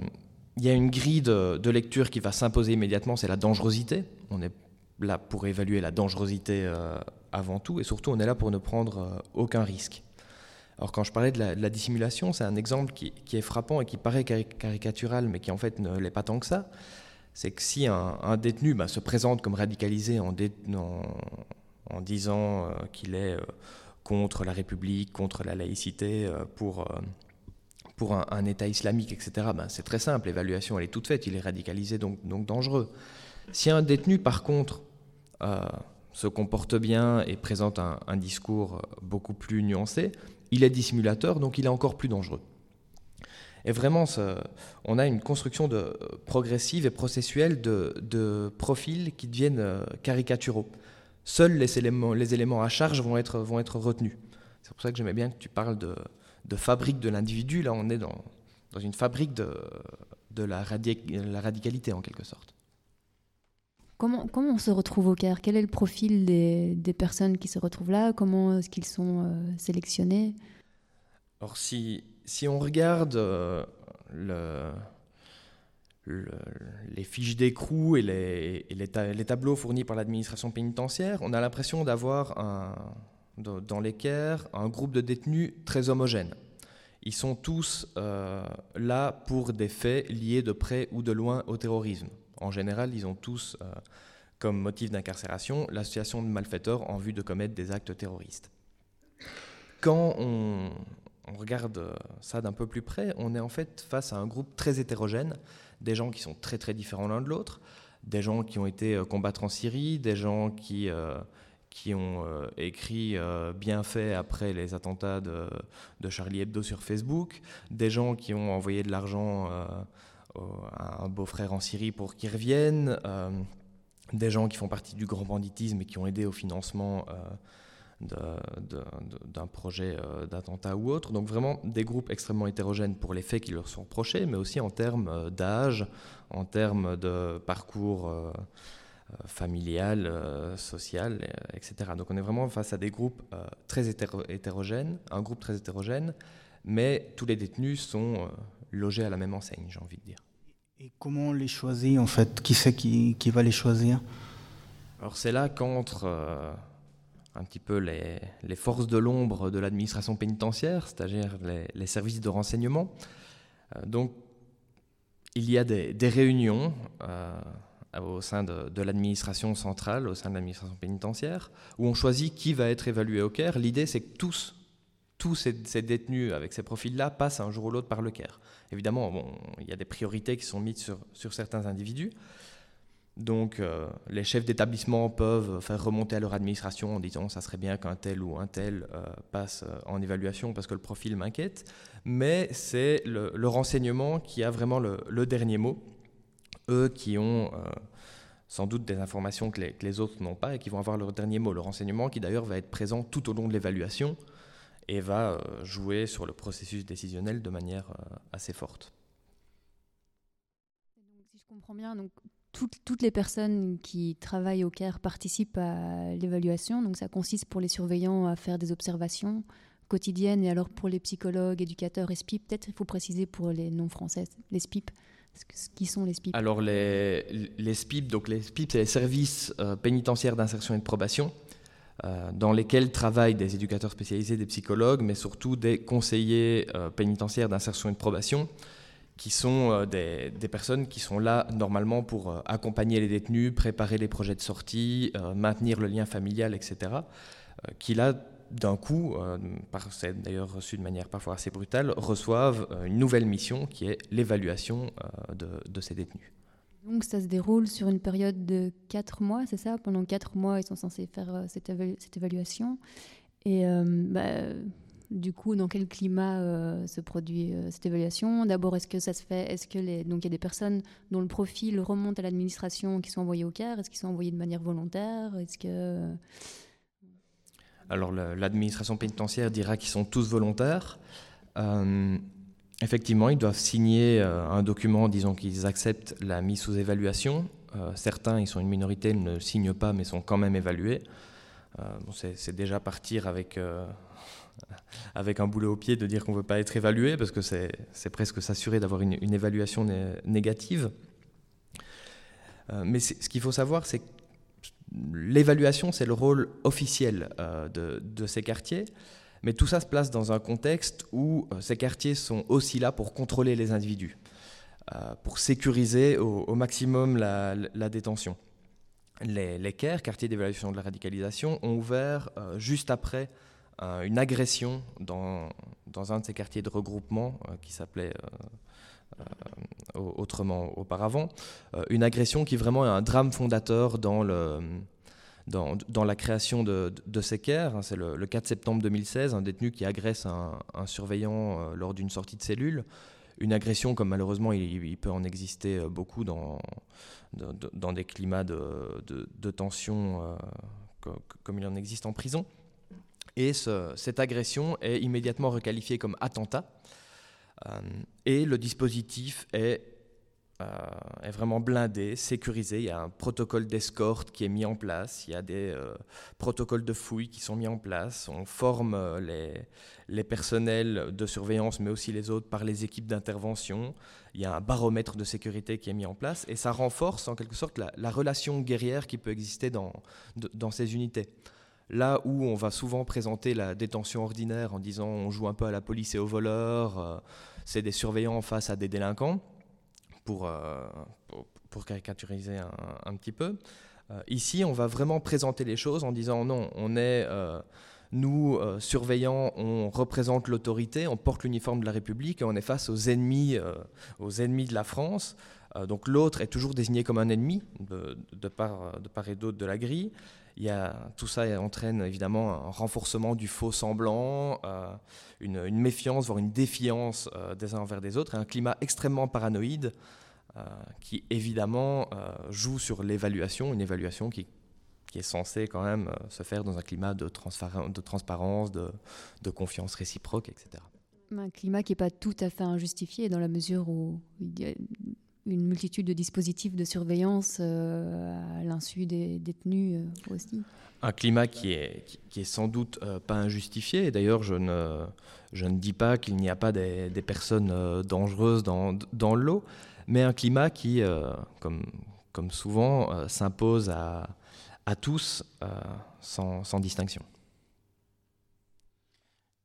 Speaker 5: il y a une grille de, lecture qui va s'imposer immédiatement, c'est la dangerosité. On est là pour évaluer la dangerosité euh, avant tout, et surtout on est là pour ne prendre aucun risque. Alors quand je parlais de la, dissimulation, c'est un exemple qui, est frappant et qui paraît caricatural, mais qui en fait ne l'est pas tant que ça. C'est que si un, détenu bah, se présente comme radicalisé en, disant euh, qu'il est euh, contre la République, contre la laïcité, euh, pour, pour un, État islamique, etc., bah, c'est très simple, l'évaluation elle est toute faite, il est radicalisé, donc, donc dangereux. Si un détenu, par contre, se comporte bien et présente un discours beaucoup plus nuancé, il est dissimulateur, donc il est encore plus dangereux. Et vraiment, ça, on a une construction de, progressive et processuelle de, de profils qui deviennent euh, caricaturaux. Seuls les éléments, les éléments à charge vont être, vont être retenus. C'est pour ça que j'aimais bien que tu parles de, de fabrique de l'individu. Là, on est dans, dans une fabrique de, de la, radi la radicalité, en quelque sorte.
Speaker 1: Comment, comment on se retrouve au Caire? Quel est le profil des, des, personnes qui se retrouvent là? Comment est-ce qu'ils sont euh, sélectionnés?
Speaker 5: Alors, si, si on regarde euh, le, le, les fiches d'écrou et, les, tableaux fournis par l'administration pénitentiaire, on a l'impression d'avoir dans les un groupe de détenus très homogène. Ils sont tous euh, là pour des faits liés de près ou de loin au terrorisme. En général, ils ont tous euh, comme motif d'incarcération l'association de malfaiteurs en vue de commettre des actes terroristes. Quand on, on regarde ça d'un peu plus près, on est en fait face à un groupe très hétérogène, des gens qui sont très très différents l'un de l'autre, des gens qui ont été euh, combattre en Syrie, des gens qui, euh, qui ont euh, écrit euh, bien fait après les attentats de, de, Charlie Hebdo sur Facebook, des gens qui ont envoyé de l'argent euh, un beau-frère en Syrie pour qu'il revienne, des gens qui font partie du grand banditisme et qui ont aidé au financement d'un projet d'attentat ou autre. Donc vraiment des groupes extrêmement hétérogènes pour les faits qui leur sont reprochés, mais aussi en termes d'âge, en termes de parcours euh, familiale, euh, sociale, euh, etc. Donc on est vraiment face à des groupes très hétérogènes, un groupe très hétérogène, mais tous les détenus sont logés à la même enseigne, j'ai envie de dire.
Speaker 4: Et comment on les choisit en fait? Qui c'est qui, qui, va les choisir?
Speaker 5: Alors c'est là qu'entre un petit peu les, forces de l'ombre de l'administration pénitentiaire, c'est-à-dire les, services de renseignement. donc il y a des, réunions au sein de, l'administration centrale, au sein de l'administration pénitentiaire, où on choisit qui va être évalué au Caire. L'idée, c'est que tous, tous ces, détenus avec ces profils-là passent un jour ou l'autre par le Caire. Évidemment, bon, il y a des priorités qui sont mises sur certains individus. Donc, euh, les chefs d'établissement peuvent faire remonter à leur administration en disant ça serait bien qu'un tel ou un tel euh, passe euh, en évaluation parce que le profil m'inquiète. Mais c'est le, renseignement qui a vraiment le dernier mot eux qui ont sans doute des informations que les, autres n'ont pas et qui vont avoir leur dernier mot. Le renseignement qui d'ailleurs va être présent tout au long de l'évaluation et va jouer sur le processus décisionnel de manière assez forte.
Speaker 1: si je comprends bien, donc toutes, les personnes qui travaillent au CARE participent à l'évaluation. Donc ça consiste pour les surveillants à faire des observations quotidiennes. Et alors pour les psychologues, éducateurs et SPIP, peut-être il faut préciser pour les non-français, les SPIP, qui sont les SPIP
Speaker 5: Alors les, les SPIP, c'est les services euh, pénitentiaires d'insertion et de probation, euh, dans lesquels travaillent des éducateurs spécialisés, des psychologues, mais surtout des conseillers euh, pénitentiaires d'insertion et de probation, qui sont des, des, personnes qui sont là normalement pour accompagner les détenus, préparer les projets de sortie, maintenir le lien familial, etc. qui là d'un coup, euh, c'est d'ailleurs reçu de manière parfois assez brutale, reçoivent euh, une nouvelle mission qui est l'évaluation euh, de, ces détenus.
Speaker 1: Donc ça se déroule sur une période de 4 mois, c'est ça? Pendant 4 mois, ils sont censés faire cette, évaluation. Et bah, du coup, dans quel climat se produit cette évaluation? D'abord, est-ce que ça se fait Est-ce que il y a des personnes dont le profil remonte à l'administration qui sont envoyées au CAR Est-ce qu'ils sont envoyés de manière volontaire? Que
Speaker 5: alors l'administration pénitentiaire dira qu'ils sont tous volontaires. Euh, effectivement, ils doivent signer euh, un document disant qu'ils acceptent la mise sous évaluation. Euh, certains, ils sont une minorité, ne signent pas mais sont quand même évalués. c'est déjà partir avec, avec un boulet au pied de dire qu'on ne veut pas être évalué parce que c'est presque s'assurer d'avoir une, évaluation négative. mais ce qu'il faut savoir, c'est que l'évaluation, c'est le rôle officiel euh, de, ces quartiers, mais tout ça se place dans un contexte où euh, ces quartiers sont aussi là pour contrôler les individus, euh, pour sécuriser au, maximum la, détention. Les, les quartiers d'évaluation de la radicalisation, ont ouvert juste après une agression dans, dans, un de ces quartiers de regroupement qui s'appelait euh, autrement auparavant. Euh, une agression qui vraiment est un drame fondateur dans le, dans, dans, la création de, de, ces CAIR. C'est le, 4 septembre 2016, un détenu qui agresse un, surveillant euh, lors d'une sortie de cellule. Une agression comme malheureusement il, peut en exister beaucoup dans, dans des climats de, de tension comme il en existe en prison. Et cette agression est immédiatement requalifiée comme attentat. Euh, et le dispositif est, euh, est, vraiment blindé, sécurisé. Il y a un protocole d'escorte qui est mis en place, il y a des euh, protocoles de fouille qui sont mis en place. On forme les, personnels de surveillance, mais aussi les autres, par les équipes d'intervention. Il y a un baromètre de sécurité qui est mis en place et ça renforce en quelque sorte la, la relation guerrière qui peut exister dans ces unités. Là où on va souvent présenter la détention ordinaire en disant on joue un peu à la police et aux voleurs, euh, c'est des surveillants face à des délinquants, pour, euh, pour, caricaturiser un, petit peu. Euh, ici, on va vraiment présenter les choses en disant non, on est, nous, surveillants, on représente l'autorité, on porte l'uniforme de la République et on est face aux ennemis, aux ennemis de la France. donc l'autre est toujours désigné comme un ennemi de, de part, de part et d'autre de la grille tout ça entraîne évidemment un renforcement du faux semblant, euh, une, méfiance, voire une défiance euh, des uns envers des autres, et un climat extrêmement paranoïde qui évidemment joue sur l'évaluation, une évaluation qui, est censée quand même se faire dans un climat de, de transparence, de, de confiance réciproque, etc.
Speaker 1: Un climat qui n'est pas tout à fait injustifié dans la mesure où il y a une multitude de dispositifs de surveillance euh, à l'insu des détenus euh, aussi.
Speaker 5: Un climat qui est, qui, est sans doute euh, pas injustifié. D'ailleurs, je ne, je ne dis pas qu'il n'y a pas des, des personnes dangereuses dans, dans l'eau, mais un climat qui, comme, comme souvent, s'impose à, à tous sans, sans, distinction.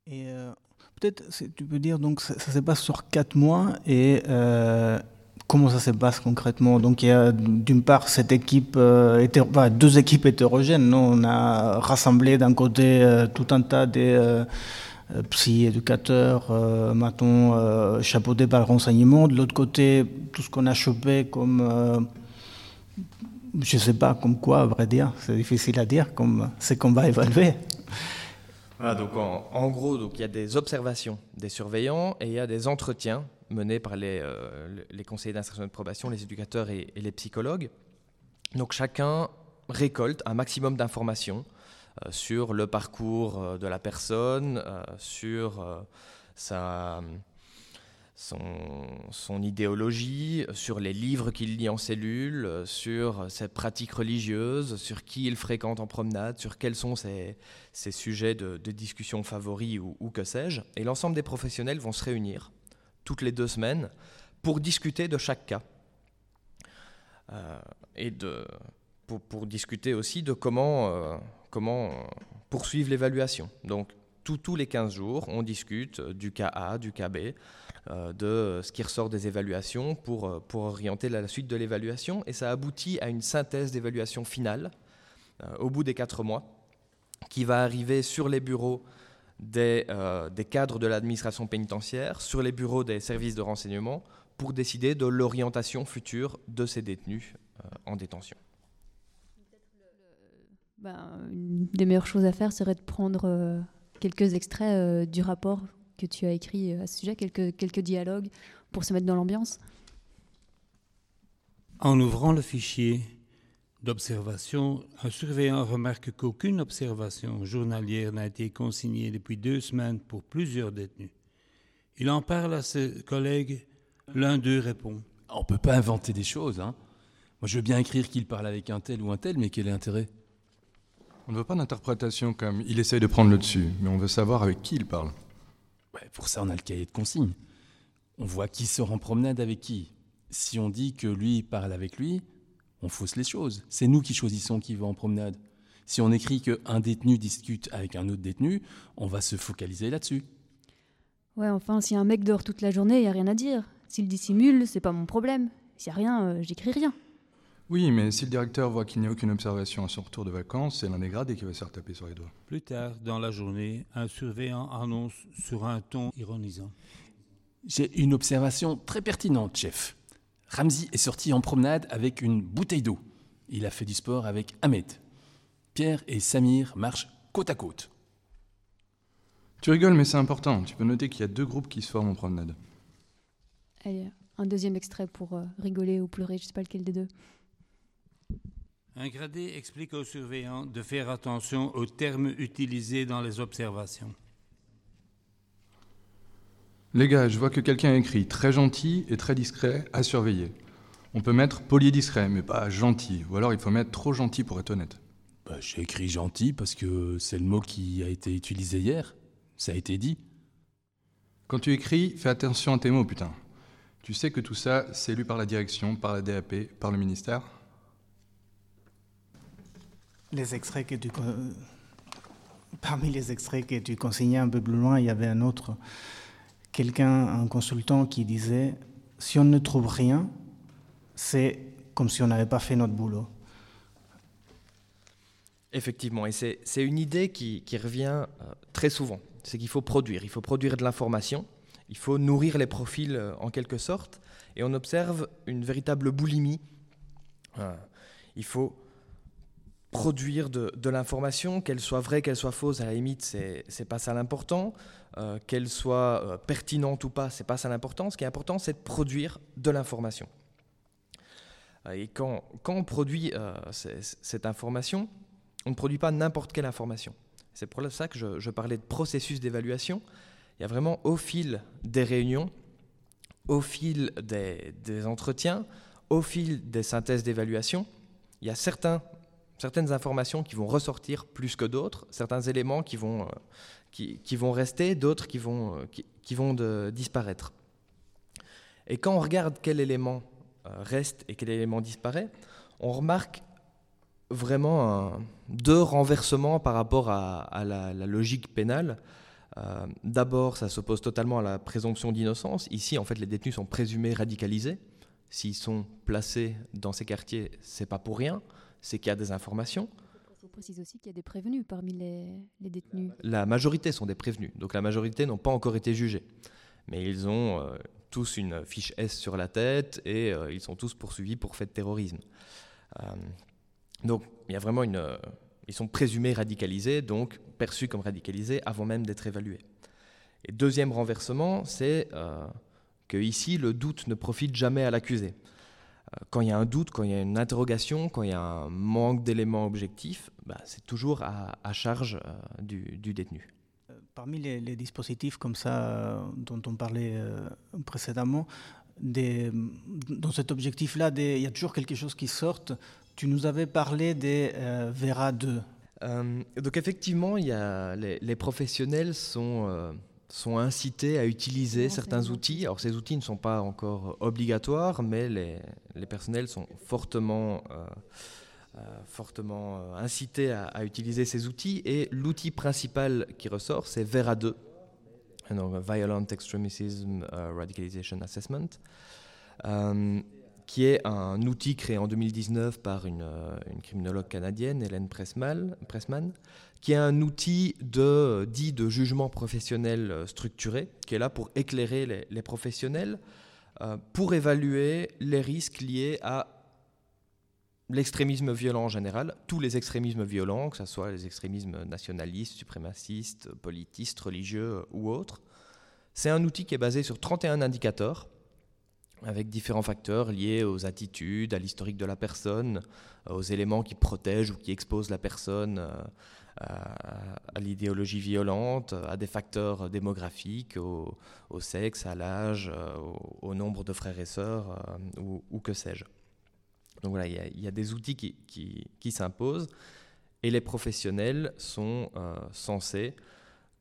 Speaker 4: Et peut-être, tu peux dire, donc ça, ça, se passe sur quatre mois et Comment ça se passe concrètement Donc il y a d'une part cette équipe, euh, deux équipes hétérogènes. Nous, on a rassemblé d'un côté euh, tout un tas de euh, psy, éducateurs, euh, matons chapeautés par le renseignement. De l'autre côté, tout ce qu'on a chopé comme, je ne sais pas, comme quoi, à vrai dire, c'est difficile à dire, comme c'est qu'on va évaluer.
Speaker 5: Voilà, donc en, en gros, donc il y a des observations des surveillants et il y a des entretiens menés par les, euh, les conseillers d'instruction de probation, les éducateurs et, les psychologues. Donc chacun récolte un maximum d'informations euh, sur le parcours euh, de la personne, sur sa, son, idéologie, sur les livres qu'il lit en cellule, sur ses pratiques religieuses, sur qui il fréquente en promenade, sur quels sont ses, sujets de, de, discussion favoris ou que sais-je. Et l'ensemble des professionnels vont se réunir toutes les deux semaines pour discuter de chaque cas. Euh, et de, pour, discuter aussi de comment, euh, poursuivre l'évaluation. Donc, tous les 15 jours, on discute du cas A, du cas B, euh, de ce qui ressort des évaluations pour, orienter la, suite de l'évaluation. Et ça aboutit à une synthèse d'évaluation finale au bout des 4 mois qui va arriver sur les bureaux des, euh, des cadres de l'administration pénitentiaire, sur les bureaux des services de renseignement, pour décider de l'orientation future de ces détenus euh, en détention.
Speaker 1: Ben, une des meilleures choses à faire serait de prendre euh, quelques extraits euh, du rapport que tu as écrit à ce sujet, quelques, quelques dialogues pour se mettre dans l'ambiance.
Speaker 11: En ouvrant le fichier, d'observation, un surveillant remarque qu'aucune observation journalière n'a été consignée depuis deux semaines pour plusieurs détenus. Il en parle à ses collègues, l'un d'eux répond.
Speaker 12: On ne peut pas inventer des choses, hein. Moi, je veux bien écrire qu'il parle avec un tel ou un tel, mais quel est l'intérêt?
Speaker 13: On ne veut pas d'interprétation comme il essaye de prendre le dessus, mais on veut savoir avec qui il parle.
Speaker 12: Ouais, pour ça, on a le cahier de consignes. On voit qui sort en promenade avec qui. Si on dit que lui parle avec lui, on fausse les choses. C'est nous qui choisissons qui va en promenade. Si on écrit qu'un détenu discute avec un autre détenu, on va se focaliser là-dessus.
Speaker 1: Ouais, enfin, si un mec dort toute la journée, il n'y a rien à dire. S'il dissimule, c'est pas mon problème. S'il n'y a rien, euh, j'écris rien.
Speaker 13: Oui, mais si le directeur voit qu'il n'y a aucune observation à son retour de vacances, c'est l'un des gradés qui va se faire taper sur les doigts.
Speaker 11: Plus tard, dans la journée, un surveillant annonce sur un ton ironisant.
Speaker 12: J'ai une observation très pertinente, chef. Ramzi est sorti en promenade avec une bouteille d'eau. Il a fait du sport avec Ahmed. Pierre et Samir marchent côte à côte.
Speaker 13: Tu rigoles, mais c'est important. Tu peux noter qu'il y a deux groupes qui se forment en promenade.
Speaker 1: Allez, un deuxième extrait pour euh, rigoler ou pleurer, je ne sais pas lequel des deux.
Speaker 11: Un gradé explique aux surveillants de faire attention aux termes utilisés dans les observations.
Speaker 13: Les gars, je vois que quelqu'un a écrit très gentil et très discret à surveiller. On peut mettre poli discret, mais pas gentil. Ou alors il faut mettre trop gentil pour être honnête.
Speaker 12: Bah, J'ai écrit gentil parce que c'est le mot qui a été utilisé hier. Ça a été dit.
Speaker 13: Quand tu écris, fais attention à tes mots, putain. Tu sais que tout ça, c'est lu par la direction, par la DAP, par le ministère
Speaker 4: Les extraits que tu. Parmi les extraits que tu consignais un peu plus loin, il y avait un autre quelqu'un, un consultant qui disait, si on ne trouve rien, c'est comme si on n'avait pas fait notre boulot.
Speaker 5: Effectivement, et c'est une idée qui, revient euh, très souvent, c'est qu'il faut produire, il faut produire de l'information, il faut nourrir les profils euh, en quelque sorte, et on observe une véritable boulimie. Euh, il faut produire de, de l'information, qu'elle soit vraie, qu'elle soit fausse, à la limite, c'est pas ça l'important. Euh, qu'elle soit euh, pertinente ou pas, c'est pas ça l'important. Ce qui est important, c'est de produire de l'information. Et quand, quand on produit cette information, on ne produit pas n'importe quelle information. C'est pour ça que je, parlais de processus d'évaluation. Il y a vraiment au fil des réunions, au fil des, entretiens, au fil des synthèses d'évaluation, il y a certaines informations qui vont ressortir plus que d'autres, certains éléments qui vont, euh, qui, vont rester, d'autres qui vont, euh, qui, vont disparaître. Et quand on regarde quel élément euh, reste et quel élément disparaît, on remarque vraiment deux renversements par rapport à, la, logique pénale. Euh, D'abord, ça s'oppose totalement à la présomption d'innocence. Ici, en fait, les détenus sont présumés radicalisés. S'ils sont placés dans ces quartiers, c'est pas pour rien, c'est qu'il y a des informations.
Speaker 1: Je précise aussi qu'il y a des prévenus parmi les, détenus.
Speaker 5: La majorité sont des prévenus, donc la majorité n'ont pas encore été jugés. Mais ils ont euh, tous une fiche S sur la tête et euh, ils sont tous poursuivis pour fait de terrorisme. Euh, donc il y a vraiment une. Ils sont présumés radicalisés, donc perçus comme radicalisés avant même d'être évalués. Et deuxième renversement, c'est que ici le doute ne profite jamais à l'accusé. Euh, quand il y a un doute, quand il y a une interrogation, quand il y a un manque d'éléments objectifs, bah, c'est toujours à, à charge euh, du, du, détenu.
Speaker 4: Parmi les, les, dispositifs comme ça euh, dont on parlait euh, précédemment, des, dans cet objectif-là, il y a toujours quelque chose qui sort. Tu nous avais parlé des euh, Vera 2.
Speaker 5: donc effectivement, y a, les, les professionnels sont euh, sont incités à utiliser certains outils. Alors ces outils ne sont pas encore obligatoires, mais les, les personnels sont fortement, euh, euh, fortement euh, incités à, à, utiliser ces outils. Et l'outil principal qui ressort, c'est Vera 2, donc Violent Extremism Radicalization Assessment, euh, qui est un outil créé en 2019 par une, une criminologue canadienne, Hélène Pressman, Pressman qui est un outil de, dit de jugement professionnel structuré, qui est là pour éclairer les, professionnels, euh, pour évaluer les risques liés à l'extrémisme violent en général, tous les extrémismes violents, que ce soit les extrémismes nationalistes, suprémacistes, politistes, religieux ou autres. C'est un outil qui est basé sur 31 indicateurs, avec différents facteurs liés aux attitudes, à l'historique de la personne, aux éléments qui protègent ou qui exposent la personne euh, à, l'idéologie violente, à des facteurs démographiques, au, sexe, à l'âge, au, au, nombre de frères et sœurs, euh, ou, que sais-je. Donc voilà, il y, a des outils qui, s'imposent, et les professionnels sont euh, censés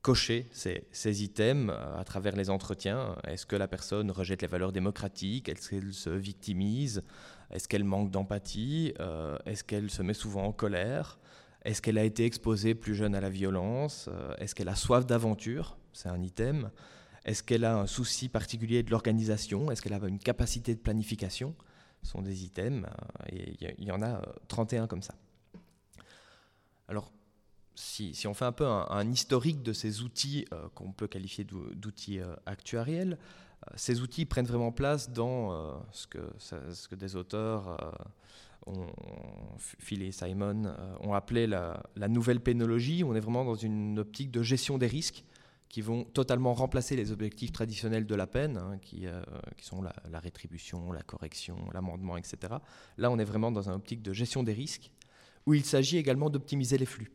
Speaker 5: cocher ces, items à travers les entretiens. Est-ce que la personne rejette les valeurs démocratiques? Est-ce qu'elle se victimise? Est-ce qu'elle manque d'empathie? Euh, Est-ce qu'elle se met souvent en colère? Est-ce qu'elle a été exposée plus jeune à la violence? Est-ce qu'elle a soif d'aventure? C'est un item. Est-ce qu'elle a un souci particulier de l'organisation? Est-ce qu'elle a une capacité de planification? Ce sont des items. Et il y en a 31 comme ça. Alors, si, on fait un peu un, historique de ces outils euh, qu'on peut qualifier d'outils euh, actuariels, euh, ces outils prennent vraiment place dans euh, ce que des auteurs on, Phil et Simon euh, ont appelé la, nouvelle pénologie. On est vraiment dans une optique de gestion des risques qui vont totalement remplacer les objectifs traditionnels de la peine, hein, qui, euh, qui, sont la, rétribution, la correction, l'amendement, etc. Là, on est vraiment dans une optique de gestion des risques, où il s'agit également d'optimiser les flux.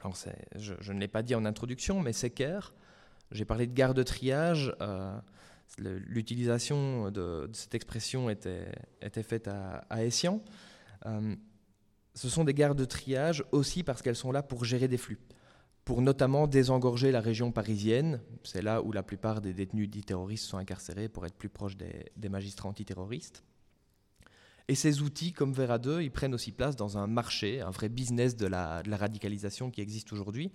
Speaker 5: Alors, je, je, ne l'ai pas dit en introduction, mais c'est clair. J'ai parlé de garde de triage. Euh, L'utilisation de, cette expression était, faite à, à Essian. Euh, ce sont des gares de triage aussi parce qu'elles sont là pour gérer des flux, pour notamment désengorger la région parisienne. C'est là où la plupart des détenus dits terroristes sont incarcérés pour être plus proches des, magistrats antiterroristes. Et ces outils, comme Vera 2, ils prennent aussi place dans un marché, un vrai business de la radicalisation qui existe aujourd'hui.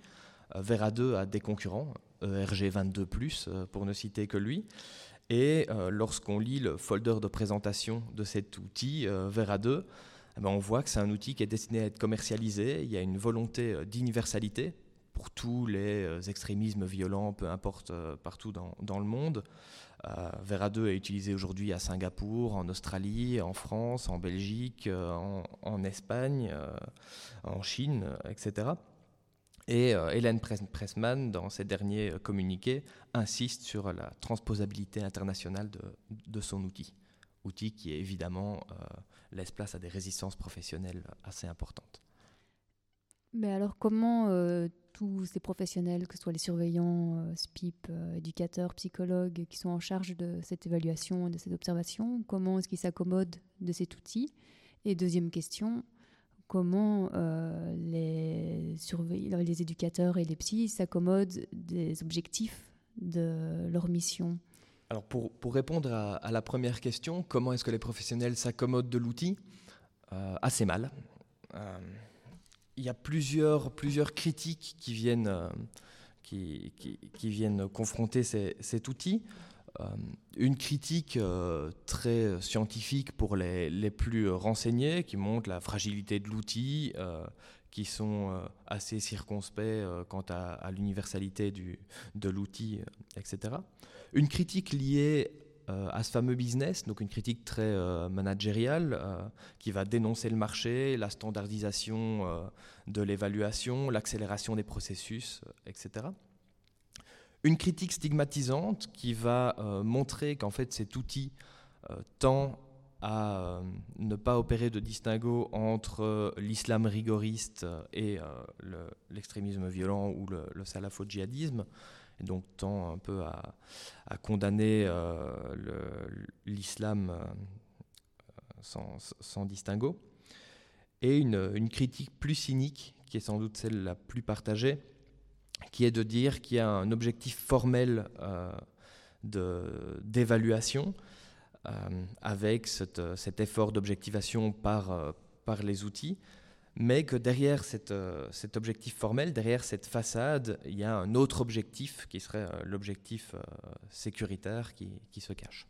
Speaker 5: Euh, Vera 2 a des concurrents, ERG 22, euh, pour ne citer que lui. Et euh, lorsqu'on lit le folder de présentation de cet outil, euh, Vera 2, eh ben on voit que c'est un outil qui est destiné à être commercialisé. Il y a une volonté euh, d'universalité pour tous les euh, extrémismes violents, peu importe euh, partout dans, le monde. Euh, Vera 2 est utilisé aujourd'hui à Singapour, en Australie, en France, en Belgique, euh, en, Espagne, euh, en Chine, etc. Et euh, Hélène Pressman, dans ses derniers communiqués, insiste sur la transposabilité internationale de, son outil. outil qui évidemment laisse place à des résistances professionnelles assez importantes.
Speaker 1: Mais alors comment tous ces professionnels, que ce soit les surveillants, SPIP, éducateurs, psychologues, qui sont en charge de cette évaluation, de cette observation, comment est-ce qu'ils s'accommodent de cet outil? Et deuxième question, comment les, les éducateurs et les psys s'accommodent des objectifs de leur mission
Speaker 5: Alors pour, pour répondre à, la première question, comment est-ce que les professionnels s'accommodent de l'outil? Euh, Assez mal. Euh, il y a plusieurs, plusieurs critiques qui viennent, euh, qui, qui, viennent confronter cet outil. Une critique très scientifique pour les, les, plus renseignés, qui montre la fragilité de l'outil, qui sont euh, assez circonspects euh, quant à, l'universalité de l'outil, euh, etc. Une critique liée à ce fameux business, donc une critique très managériale qui va dénoncer le marché, la standardisation de l'évaluation, l'accélération des processus, etc. Une critique stigmatisante qui va montrer qu'en fait cet outil tend à euh, ne pas opérer de distinguo entre euh, l'islam rigoriste et euh, l'extrémisme violent ou le, salafo-djihadisme, et donc tend un peu à, condamner l'islam sans, distinguo, et une, critique plus cynique, qui est sans doute celle la plus partagée, qui est de dire qu'il y a un objectif formel d'évaluation, euh, avec euh, cet effort d'objectivation par, euh, par les outils, mais que derrière cet objectif formel, derrière cette façade, il y a un autre objectif qui serait l'objectif sécuritaire qui, se cache.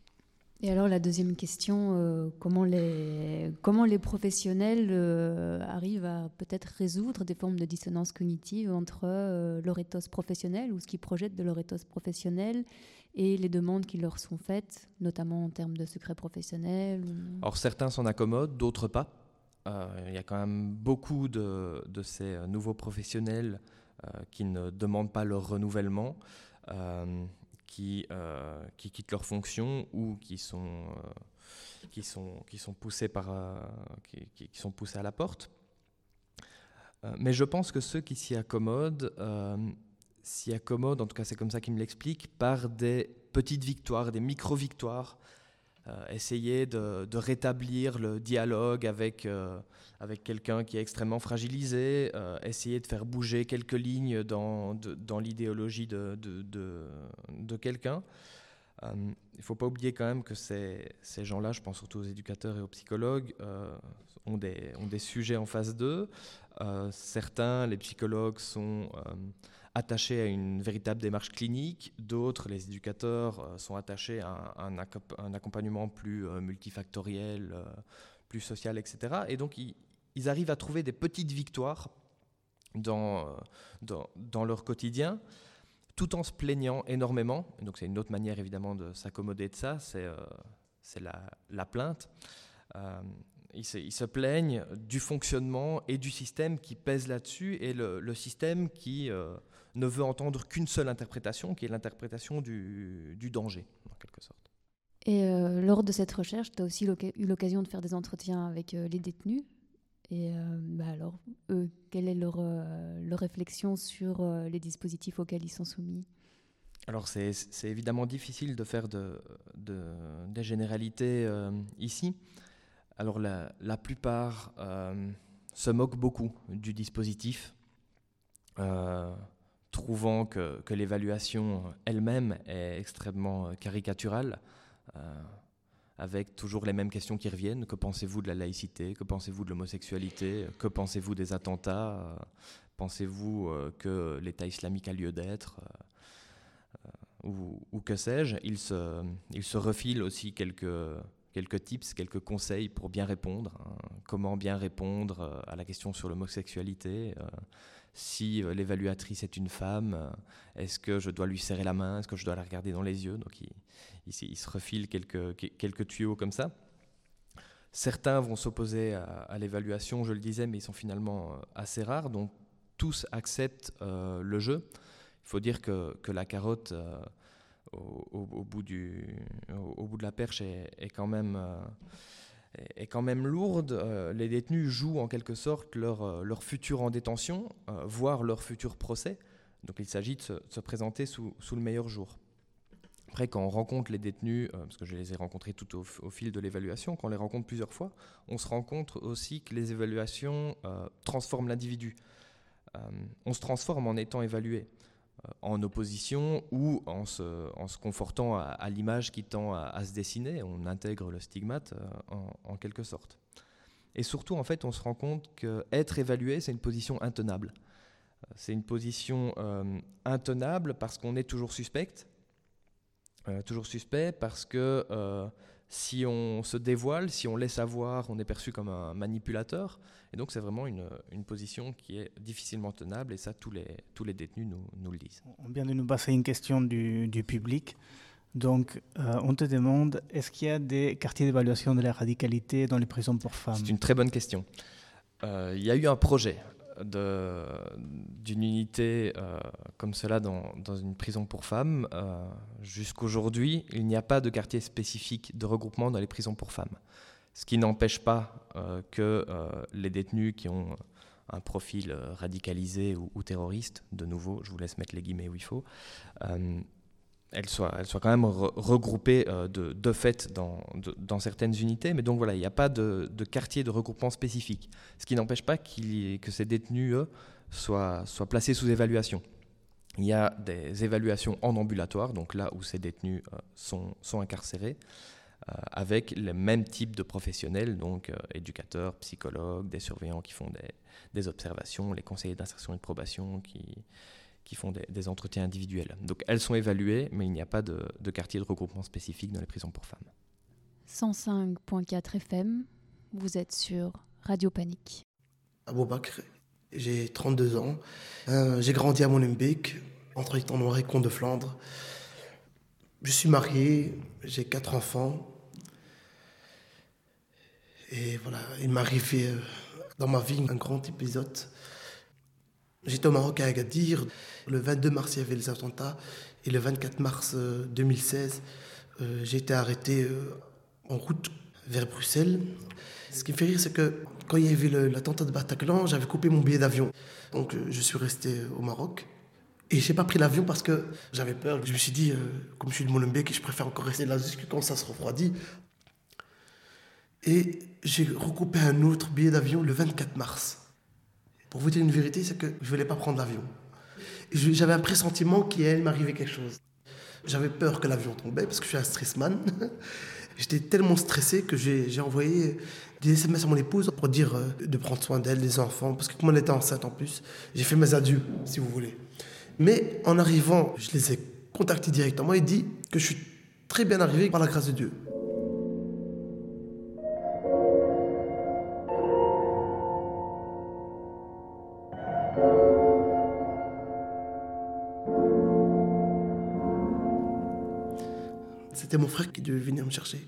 Speaker 1: Et alors la deuxième question, comment, les, comment les professionnels arrivent à peut-être résoudre des formes de dissonance cognitive entre leur ethos professionnel ou ce qu'ils projettent de leur ethos professionnel et les demandes qui leur sont faites, notamment en termes de secret professionnel
Speaker 5: Alors certains s'en accommodent, d'autres pas. Euh, il y a quand même beaucoup de, ces nouveaux professionnels euh, qui ne demandent pas leur renouvellement, euh, qui, qui quittent leur fonction ou qui sont, qui sont, qui sont, poussés par, qui, qui, sont poussés à la porte. mais je pense que ceux qui s'y accommodent s'y accommode, en tout cas c'est comme ça qu'il me l'explique, par des petites victoires, des micro-victoires. Euh, essayer de, rétablir le dialogue avec, euh, avec quelqu'un qui est extrêmement fragilisé, euh, essayer de faire bouger quelques lignes dans, dans l'idéologie de, de, quelqu'un. il ne faut pas oublier quand même que ces, ces gens-là, je pense surtout aux éducateurs et aux psychologues, ont, des, ont des sujets en face d'eux. certains, les psychologues, sont attachés à une véritable démarche clinique, d'autres, les éducateurs, euh, sont attachés à un, accompagnement plus euh, multifactoriel, euh, plus social, etc. Et donc, ils, arrivent à trouver des petites victoires dans, leur quotidien, tout en se plaignant énormément. donc, c'est une autre manière, évidemment, de s'accommoder de ça, c'est la, plainte. Ils se, plaignent du fonctionnement et du système qui pèse là-dessus et le, système qui ne veut entendre qu'une seule interprétation, qui est l'interprétation du, danger, en quelque sorte.
Speaker 1: Et euh, lors de cette recherche, tu as aussi eu l'occasion de faire des entretiens avec euh, les détenus. Et euh, bah alors, eux, quelle est leur, leur réflexion sur les dispositifs auxquels ils sont soumis?
Speaker 5: Alors c'est évidemment difficile de faire de, des généralités ici. Alors la, plupart se moquent beaucoup du dispositif trouvant que, l'évaluation elle-même est extrêmement euh, caricaturale, euh, avec toujours les mêmes questions qui reviennent. Que pensez-vous de la laïcité? Que pensez-vous de l'homosexualité? Que pensez-vous des attentats? Euh, Pensez-vous que l'État islamique a lieu d'être? Ou, que sais-je? Il se, il refile aussi quelques, quelques tips, quelques conseils pour bien répondre. Hein. Comment bien répondre à la question sur l'homosexualité si euh, l'évaluatrice est une femme, euh, est-ce que je dois lui serrer la main, est-ce que je dois la regarder dans les yeux? Donc il, se refile quelques, tuyaux comme ça. Certains vont s'opposer à, l'évaluation, je le disais, mais ils sont finalement euh, assez rares, donc tous acceptent le jeu. Il faut dire que la carotte au, bout, du, au, bout de la perche est, quand même est quand même lourde. les détenus jouent en quelque sorte leur, leur futur en détention, voire leur futur procès. Donc il s'agit de se, présenter sous, sous, le meilleur jour. Après, quand on rencontre les détenus, euh, parce que je les ai rencontrés tout au, fil de l'évaluation, quand on les rencontre plusieurs fois, on se rend compte aussi que les évaluations euh, transforment l'individu. Euh, on se transforme en étant évalué, en opposition ou en se, confortant à, l'image qui tend à, se dessiner. On intègre le stigmate en, en, quelque sorte. Et surtout, en fait, on se rend compte qu'être évalué, c'est une position intenable. C'est une position intenable parce qu'on est toujours suspecte euh, toujours suspect parce que euh, si on se dévoile, si on laisse avoir, on est perçu comme un manipulateur. Et donc c'est vraiment une, une, position qui est difficilement tenable et ça tous les, tous les détenus nous, nous le disent.
Speaker 4: On vient de nous passer une question du, du public. Donc euh, on te demande, est-ce qu'il y a des quartiers d'évaluation de la radicalité dans les prisons pour femmes?
Speaker 5: C'est une très bonne question. Il y a eu un projet d'une unité euh, comme cela dans, une prison pour femmes. Euh, jusqu'aujourd'hui, il n'y a pas de quartier spécifique de regroupement dans les prisons pour femmes. Ce qui n'empêche pas euh, que les détenus qui ont un profil radicalisé ou, terroriste, de nouveau, je vous laisse mettre les guillemets où il faut, elle soit, elle soit quand même regroupée euh, de, fait dans, certaines unités. Mais donc voilà, il n'y a pas de, quartier de regroupement spécifique. Ce qui n'empêche pas que ces détenus, eux, soient, soient, placés sous évaluation. Il y a des évaluations en ambulatoire, donc là où ces détenus euh, sont, incarcérés, euh, avec le même type de professionnels, donc éducateurs, psychologues, des surveillants qui font des, des observations, les conseillers d'insertion et de probation qui qui font des, entretiens individuels. Donc elles sont évaluées, mais il n'y a pas de, quartier de regroupement spécifique dans les prisons pour femmes.
Speaker 1: 105.4 FM, vous êtes sur Radio Panique.
Speaker 14: Aboubakr, j'ai 32 ans. Euh, j'ai grandi à Molenbeek, entre Noir et Comte de Flandre. Je suis marié, j'ai quatre enfants. Et voilà, il m'est arrivé euh, dans ma vie un grand épisode J'étais au Maroc à Agadir. Le 22 mars, il y avait les attentats. Et le 24 mars 2016, euh, euh, j'ai été arrêté euh, en route vers Bruxelles. Ce qui me fait rire, c'est que quand il y avait l'attentat de Bataclan, j'avais coupé mon billet d'avion. Donc je suis resté au Maroc. Et j'ai pas pris l'avion parce que j'avais peur. Je me suis dit, comme je suis de Molenbeek, je préfère encore rester là jusqu'à quand ça se refroidit. Et j'ai recoupé un autre billet d'avion le 24 mars. Pour vous dire une vérité, c'est que je ne voulais pas prendre l'avion. J'avais un pressentiment qu'il allait m'arriver quelque chose. J'avais peur que l'avion tombait parce que je suis un stressman. J'étais tellement stressé que j'ai envoyé des SMS à mon épouse pour dire euh, de prendre soin d'elle, des enfants, parce que comme elle était enceinte en plus, j'ai fait mes adieux, si vous voulez. Mais en arrivant, je les ai contactés directement et dit que je suis très bien arrivé par la grâce de Dieu. Qui devait venir me chercher.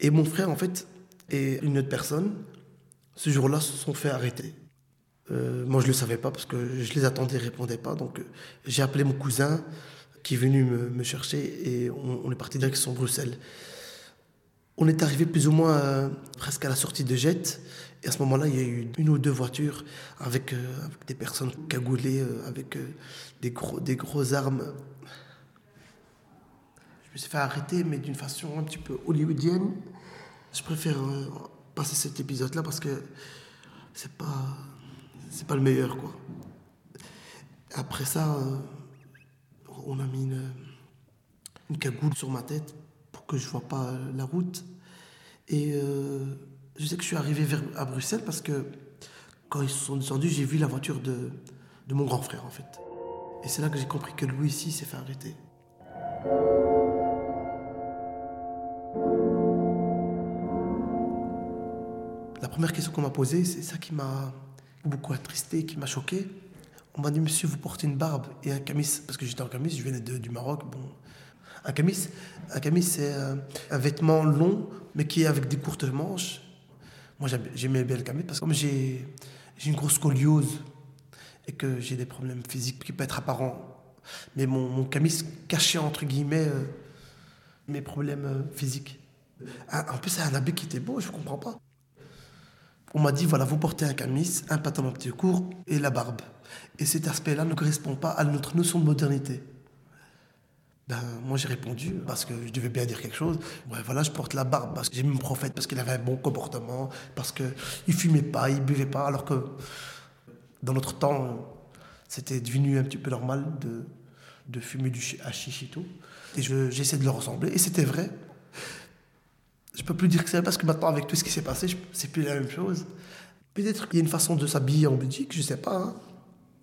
Speaker 14: Et mon frère, en fait, et une autre personne, ce jour-là, se sont fait arrêter. Euh, moi, je ne le savais pas parce que je les attendais, ils ne répondaient pas. Donc, euh, j'ai appelé mon cousin qui est venu me, chercher et on, est parti direction Bruxelles. On est arrivé plus ou moins euh, presque à la sortie de Jet. Et à ce moment-là, il y a eu une ou deux voitures avec, des personnes cagoulées, avec des, gros, des grosses armes me suis fait arrêter, mais d'une façon un petit peu hollywoodienne. Je préfère euh, passer cet épisode-là parce que c'est pas, c'est pas le meilleur, quoi. Après ça, euh, on a mis une, une, cagoule sur ma tête pour que je vois pas la route. Et euh, je sais que je suis arrivé à Bruxelles parce que quand ils sont descendus, j'ai vu la voiture de, de mon grand frère, en fait. Et c'est là que j'ai compris que lui ici s'est fait arrêter. Première question qu'on m'a posée, c'est ça qui m'a beaucoup attristé, qui m'a choqué. On m'a dit, monsieur, vous portez une barbe et un camis, parce que j'étais en camis, je venais du Maroc. Bon. Un camis, un camis c'est un, vêtement long, mais qui est avec des courtes manches. Moi, j'aimais bien le camis parce que comme j'ai une grosse scoliose et que j'ai des problèmes physiques qui peuvent être apparents Mais mon, camis cachait, entre guillemets, euh, mes problèmes euh, physiques. En plus, c'est un habit qui était beau, je ne comprends pas. On m'a dit, voilà, vous portez un camis, un pantalon petit court et la barbe. Et cet aspect-là ne correspond pas à notre notion de modernité. Ben, moi j'ai répondu parce que je devais bien dire quelque chose. Ouais, voilà, je porte la barbe parce que j'ai mis mon prophète parce qu'il avait un bon comportement, parce qu'il fumait pas, il buvait pas, alors que dans notre temps, c'était devenu un petit peu normal de, de fumer du hashish et tout. Et j'essaie de le ressembler, et c'était vrai. Je peux plus dire que c'est parce que maintenant, avec tout ce qui s'est passé, c'est plus la même chose. Peut-être qu'il y a une façon de s'habiller en Belgique, je sais pas. Hein.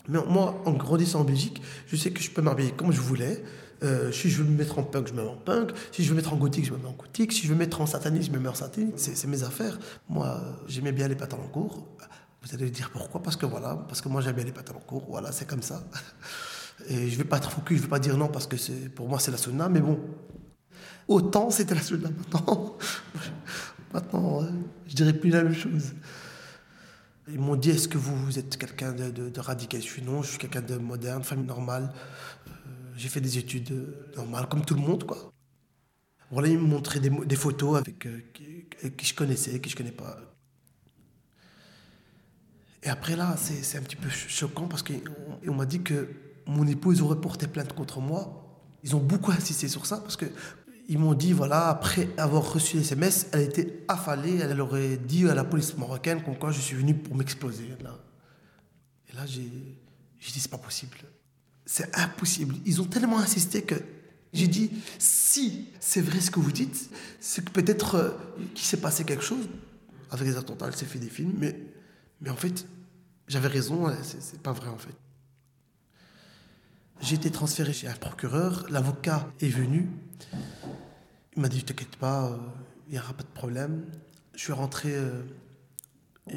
Speaker 14: Mais moi, en grandissant en Belgique, je sais que je peux m'habiller comme je voulais. Euh, si je veux me mettre en punk, je me mets en punk. Si je veux me mettre en gothique, je me mets en gothique. Si je veux me mettre en satanisme, je me mets en satanisme. C'est mes affaires. Moi, j'aimais bien les pantalons courts. Vous allez dire pourquoi? Parce que voilà, parce que moi j'aime bien les pantalons courts. Voilà, c'est comme ça. Et je vais pas être focus, je vais pas dire non parce que pour moi c'est la sunna, mais bon. Autant c'était la sunna maintenant. maintenant, je dirais plus la même chose. Ils m'ont dit est-ce que vous, êtes quelqu'un de, radical? Je suis non, je suis quelqu'un de moderne, famille normale. Euh, j'ai fait des études euh, normales, comme tout le monde, quoi. Voilà, ils m'ont montré des, photos avec euh, qui, je connaissais, qui je connais pas. Et après là, c'est un petit peu choquant parce qu'on m'a dit que mon épouse aurait porté plainte contre moi. Ils ont beaucoup insisté sur ça parce que ils m'ont dit, voilà, après avoir reçu les SMS, elle était affalée, elle aurait dit à la police marocaine comme quoi je suis venu pour m'exploser. Et là, j'ai dit, c'est pas possible. C'est impossible. Ils ont tellement insisté que j'ai dit, si c'est vrai ce que vous dites, c'est que peut-être euh, qu'il s'est passé quelque chose. Avec les attentats, elle s'est fait des films, mais, mais en fait, j'avais raison, c'est pas vrai en fait. J'ai été transféré chez un procureur, l'avocat est venu, il m'a dit, t'inquiète pas, euh, il n'y aura pas de problème. Je suis rentré euh,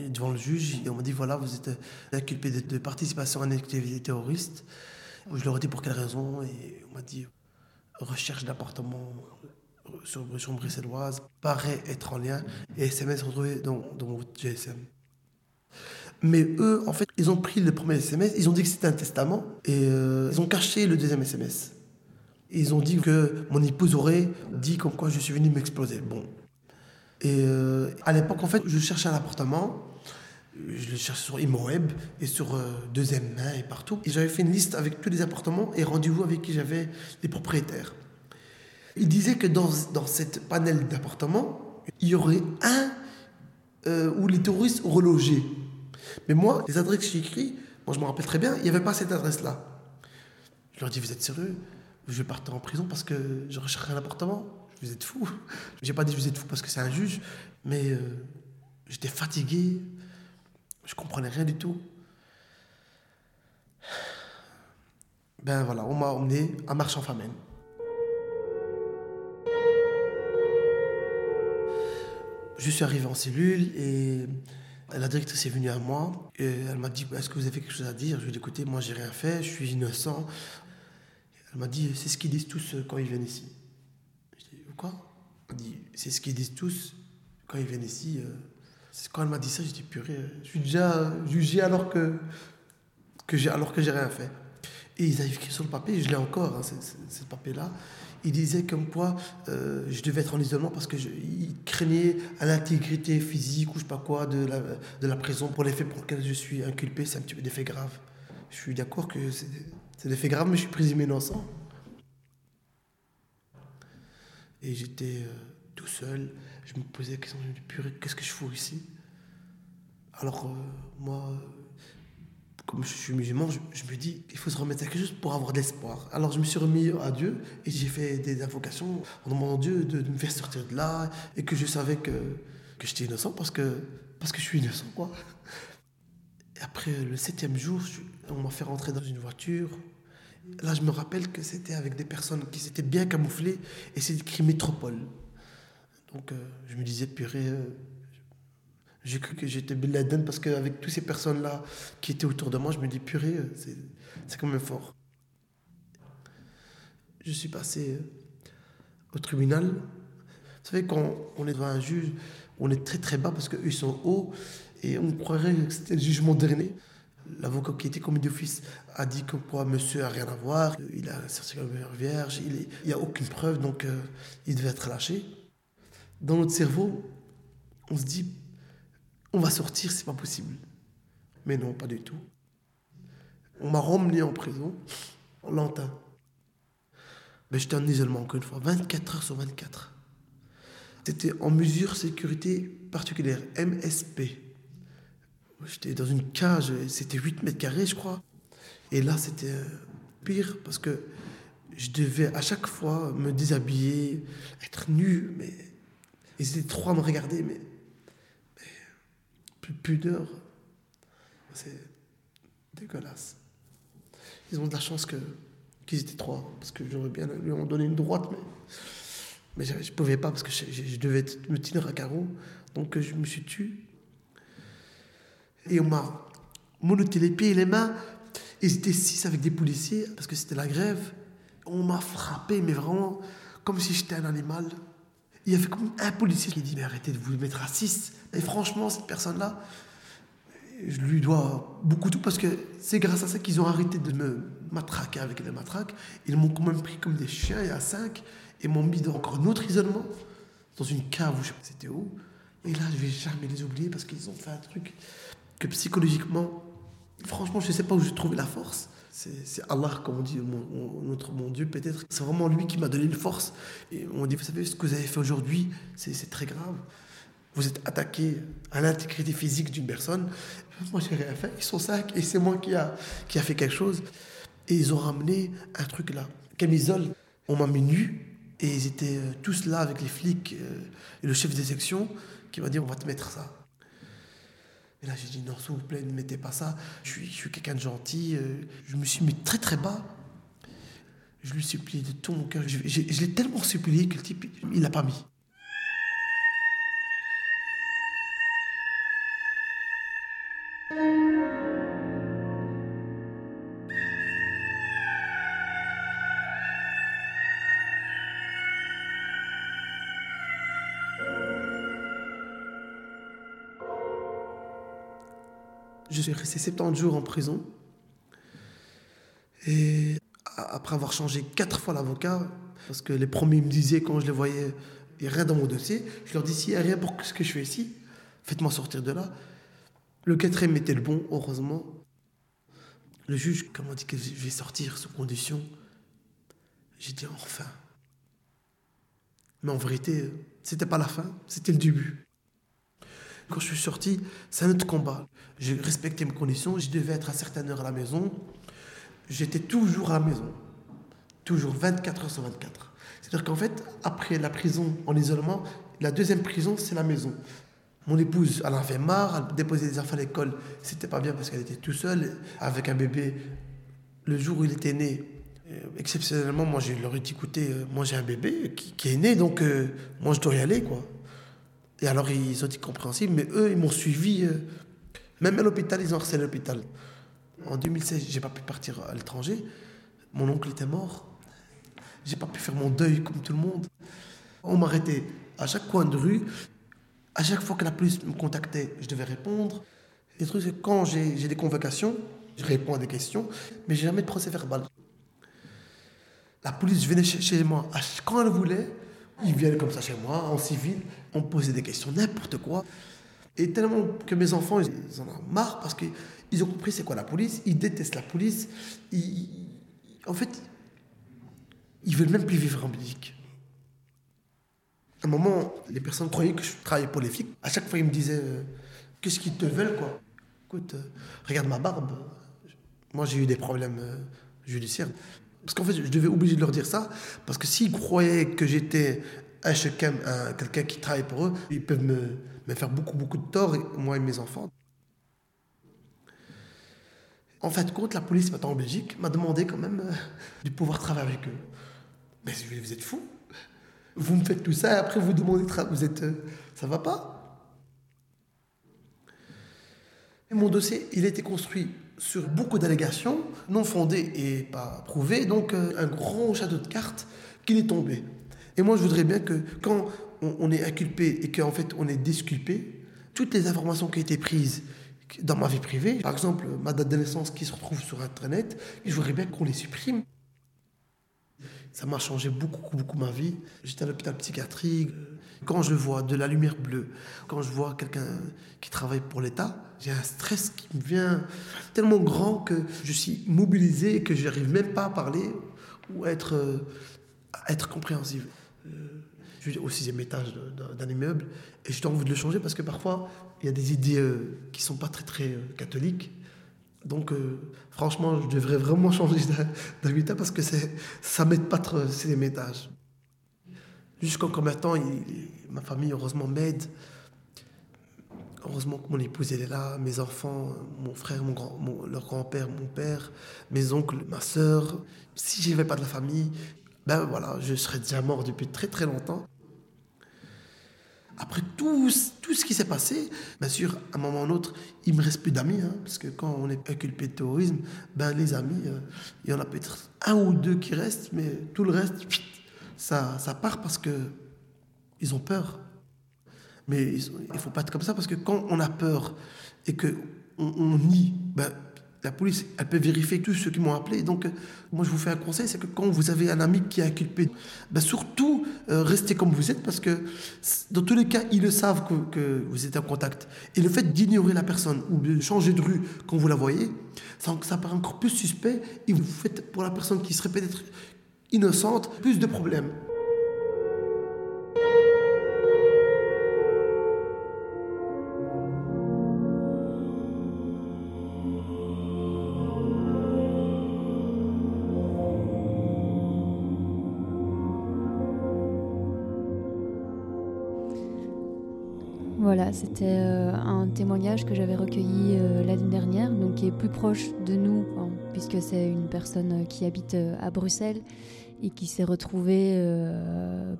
Speaker 14: devant le juge et on m'a dit, voilà, vous êtes inculpé de, participation à une activité terroriste. Je leur ai dit pour quelle raison? Et on m'a dit, recherche d'appartement sur, sur bruxelloise, paraît être en lien et SMS retrouvé dans, dans GSM. Mais eux, en fait, ils ont pris le premier SMS, ils ont dit que c'était un testament et euh, ils ont caché le deuxième SMS. Ils ont dit que mon épouse aurait dit comme quoi je suis venu m'exploser. Bon. Et euh, à l'époque, en fait, je cherchais un appartement. Je le cherchais sur ImoWeb et sur euh, Deuxième Main et partout. Et j'avais fait une liste avec tous les appartements et rendez-vous avec qui j'avais les propriétaires. Ils disaient que dans, dans cette panel d'appartements, il y aurait un euh, où les terroristes auraient logé. Mais moi, les adresses que j'ai écrites, moi je me rappelle très bien, il n'y avait pas cette adresse-là. Je leur dis, vous êtes sérieux? Je vais partir en prison parce que je rechercherai un appartement. Vous êtes fou. J'ai pas dit vous êtes fou parce que c'est un juge, mais euh, j'étais fatigué. Je comprenais rien du tout. Ben voilà, on m'a emmené à Marche en Famine. Je suis arrivé en cellule et la directrice est venue à moi elle m'a dit Est-ce que vous avez quelque chose à dire? Je lui ai dit Écoutez, moi j'ai rien fait, je suis innocent. Elle m'a dit, c'est ce qu'ils disent tous euh, quand ils viennent ici. Je dis, quoi? Elle m'a dit, c'est ce qu'ils disent tous quand ils viennent ici. Euh. Quand elle m'a dit ça, j'ai dit, purée, euh, je suis déjà jugé alors que, que j'ai rien fait. Et ils avaient écrit sur le papier, je l'ai encore, hein, ce papier-là. Ils disaient comme quoi je devais être en isolement parce qu'ils craignaient à l'intégrité physique ou je sais pas quoi de la, de la prison pour les faits pour lesquels je suis inculpé. C'est un petit peu des faits graves. Je suis d'accord que c'est des faits graves, mais je suis présumé innocent. Et j'étais euh, tout seul. Je me posais la question, je me purée, qu'est-ce que je fous ici? Alors, euh, moi, comme je suis musulman, je, me dis, il faut se remettre à quelque chose pour avoir de l'espoir. Alors, je me suis remis à Dieu et j'ai fait des invocations en demandant à Dieu de, me faire sortir de là et que je savais que, que j'étais innocent parce que, parce que je suis innocent, quoi. Et après le septième jour, on m'a fait rentrer dans une voiture. Là, je me rappelle que c'était avec des personnes qui s'étaient bien camouflées et c'est écrit métropole. Donc, euh, je me disais, purée, euh, j'ai cru que j'étais Bin Laden parce qu'avec toutes ces personnes-là qui étaient autour de moi, je me dis, purée, euh, c'est quand même fort. Je suis passé au tribunal. Vous savez, quand on est devant un juge, on est très très bas parce qu'eux, sont hauts et on croirait que c'était le jugement dernier. L'avocat qui était commis d'office a dit que quoi, monsieur n'a rien à voir, il a un certificat vierge, il n'y a aucune preuve, donc euh, il devait être lâché. Dans notre cerveau, on se dit, on va sortir, c'est pas possible. Mais non, pas du tout. On m'a ramené en prison, en lentin. Mais j'étais en isolement, encore une fois, 24 heures sur 24. C'était en mesure sécurité particulière, MSP. J'étais dans une cage, c'était 8 mètres carrés, je crois. Et là, c'était euh, pire parce que je devais à chaque fois me déshabiller, être nu, mais ils étaient trois à me regarder, mais, pudeur. C'est dégueulasse. Ils ont de la chance que, qu'ils étaient trois, parce que j'aurais bien lui en donné une droite, mais, mais je ne pouvais pas parce que je, je, devais me tenir à carreau. Donc je me suis tué. Et on m'a monoté les pieds et les mains. Ils étaient six avec des policiers, parce que c'était la grève. On m'a frappé, mais vraiment comme si j'étais un animal. Il y avait comme un policier qui dit Mais arrêtez de vous mettre à six. Et franchement, cette personne-là, je lui dois beaucoup tout parce que c'est grâce à ça qu'ils ont arrêté de me matraquer avec des matraques. Ils m'ont quand même pris comme des chiens y a cinq et m'ont mis dans encore un autre isolement, dans une cave où je sais pas c'était où. Et là, je vais jamais les oublier parce qu'ils ont fait un truc que psychologiquement, franchement, je ne sais pas où j'ai trouvé la force. C'est Allah, comme on dit, mon, notre mon Dieu peut-être. C'est vraiment lui qui m'a donné une force. Et on dit, vous savez, ce que vous avez fait aujourd'hui, c'est très grave. Vous êtes attaqué à l'intégrité physique d'une personne. Moi, j'ai rien fait. Ils sont cinq et c'est moi qui a, qui a fait quelque chose. Et ils ont ramené un truc là. Camisole, on m'a mis nu. Et ils étaient euh, tous là avec les flics euh, et le chef des sections qui m'a dit on va te mettre ça. Et là j'ai dit non s'il vous plaît ne mettez pas ça. Je suis, je quelqu'un de gentil. Euh, je me suis mis très très bas. Je lui supplié de tout mon cœur. Je l'ai tellement supplié que le type il l'a pas mis. Je suis resté 70 jours en prison. Et après avoir changé quatre fois l'avocat, parce que les premiers me disaient quand je les voyais, il n'y a rien dans mon dossier, je leur dis s'il n'y a rien pour ce que je fais ici, faites-moi sortir de là. Le quatrième était le bon, heureusement. Le juge, quand m'a dit que je vais sortir sous condition, j'ai dit enfin. Mais en vérité, c'était pas la fin, c'était le début. Quand je suis sorti, c'est un autre combat. J'ai respecté mes conditions, je devais être à certaines heures à la maison. J'étais toujours à la maison. Toujours 24 heures sur 24. C'est-à-dire qu'en fait, après la prison en isolement, la deuxième prison, c'est la maison. Mon épouse, elle en fait marre, elle déposait des enfants à l'école. C'était pas bien parce qu'elle était toute seule avec un bébé. Le jour où il était né, exceptionnellement, moi, je leur ai dit écoutez, moi j'ai un bébé qui, qui, est né, donc euh, moi je dois y aller, quoi. Et alors ils ont été compréhensibles, mais eux, ils m'ont suivi. Euh, même à l'hôpital, ils ont harcelé l'hôpital. En 2016, j'ai pas pu partir à l'étranger. Mon oncle était mort. J'ai pas pu faire mon deuil comme tout le monde. On m'arrêtait à chaque coin de rue. À chaque fois que la police me contactait, je devais répondre. Le truc, c'est quand j'ai des convocations, je réponds à des questions, mais j'ai jamais de procès verbal. La police venait chez moi quand elle voulait. Ils viennent comme ça chez moi, en civil. On posait des questions, n'importe quoi. Et tellement que mes enfants, ils en ont marre parce qu'ils ont compris c'est quoi la police. Ils détestent la police. En fait, ils veulent même plus vivre en Belgique. À un moment, les personnes croyaient que je travaillais pour les flics. À chaque fois, ils me disaient euh, Qu'est-ce qu'ils te veulent, quoi? Écoute, euh, regarde ma barbe. Moi, j'ai eu des problèmes euh, judiciaires. Parce qu'en fait, je devais obliger de leur dire ça, parce que s'ils croyaient que j'étais chacun, quelqu'un qui travaille pour eux, ils peuvent me, faire beaucoup, beaucoup de tort, moi et mes enfants. En fait, compte, la police maintenant en Belgique m'a demandé quand même euh, de pouvoir travailler avec eux. Mais vous êtes fous Vous me faites tout ça et après vous demandez de. Vous êtes. Euh, ça va pas et Mon dossier, il a été construit sur beaucoup d'allégations non fondées et pas prouvées, donc euh, un grand château de cartes qui est tombé. Et moi, je voudrais bien que quand on, on est inculpé et qu'en fait on est disculpé, toutes les informations qui ont été prises, dans ma vie privée. Par exemple, ma date de naissance qui se retrouve sur Internet, je voudrais bien qu'on les supprime. Ça m'a changé beaucoup, beaucoup ma vie. J'étais à l'hôpital psychiatrique. Quand je vois de la lumière bleue, quand je vois quelqu'un qui travaille pour l'État, j'ai un stress qui me vient tellement grand que je suis mobilisé que je n'arrive même pas à parler ou à être, à être compréhensible. Euh, je suis au sixième étage d'un immeuble et j'ai envie de le changer parce que parfois il y a des idées euh, qui sont pas très très euh, catholiques. Donc franchement, je devrais vraiment changer d'habitat parce que ça m'aide pas trop ces étages. Jusqu'en combien de temps, ma famille heureusement m'aide. Heureusement que mon épouse elle est là, mes enfants, mon frère, mon leur grand-père, mon père, mes oncles, ma sœur. Si je n'avais pas de la famille, ben voilà, je serais déjà mort depuis très très longtemps. Après tout, tout ce qui s'est passé, bien sûr, à un moment ou un autre, il me reste plus d'amis, hein, parce que quand on est inculpé de terrorisme, ben les amis, euh, il y en a peut-être un ou deux qui restent, mais tout le reste, ça, ça part parce que ils ont peur. Mais il ne faut pas être comme ça, parce que quand on a peur et qu'on on nie, ben, la police, elle peut vérifier tous ceux qui m'ont appelé. Donc, euh, moi, je vous fais un conseil, c'est que quand vous avez un ami qui est inculpé, ben surtout, euh, restez comme vous êtes, parce que dans tous les cas, ils le savent que, vous êtes en contact. Et le fait d'ignorer la personne ou de changer de rue quand vous la voyez, ça, ça paraît encore plus suspect, et vous faites pour la personne qui serait peut-être innocente plus de problèmes.
Speaker 1: C'était euh, un témoignage que j'avais recueilli euh, l'année dernière, donc qui est plus proche de nous, puisque c'est une personne euh, qui habite à Bruxelles et qui s'est retrouvé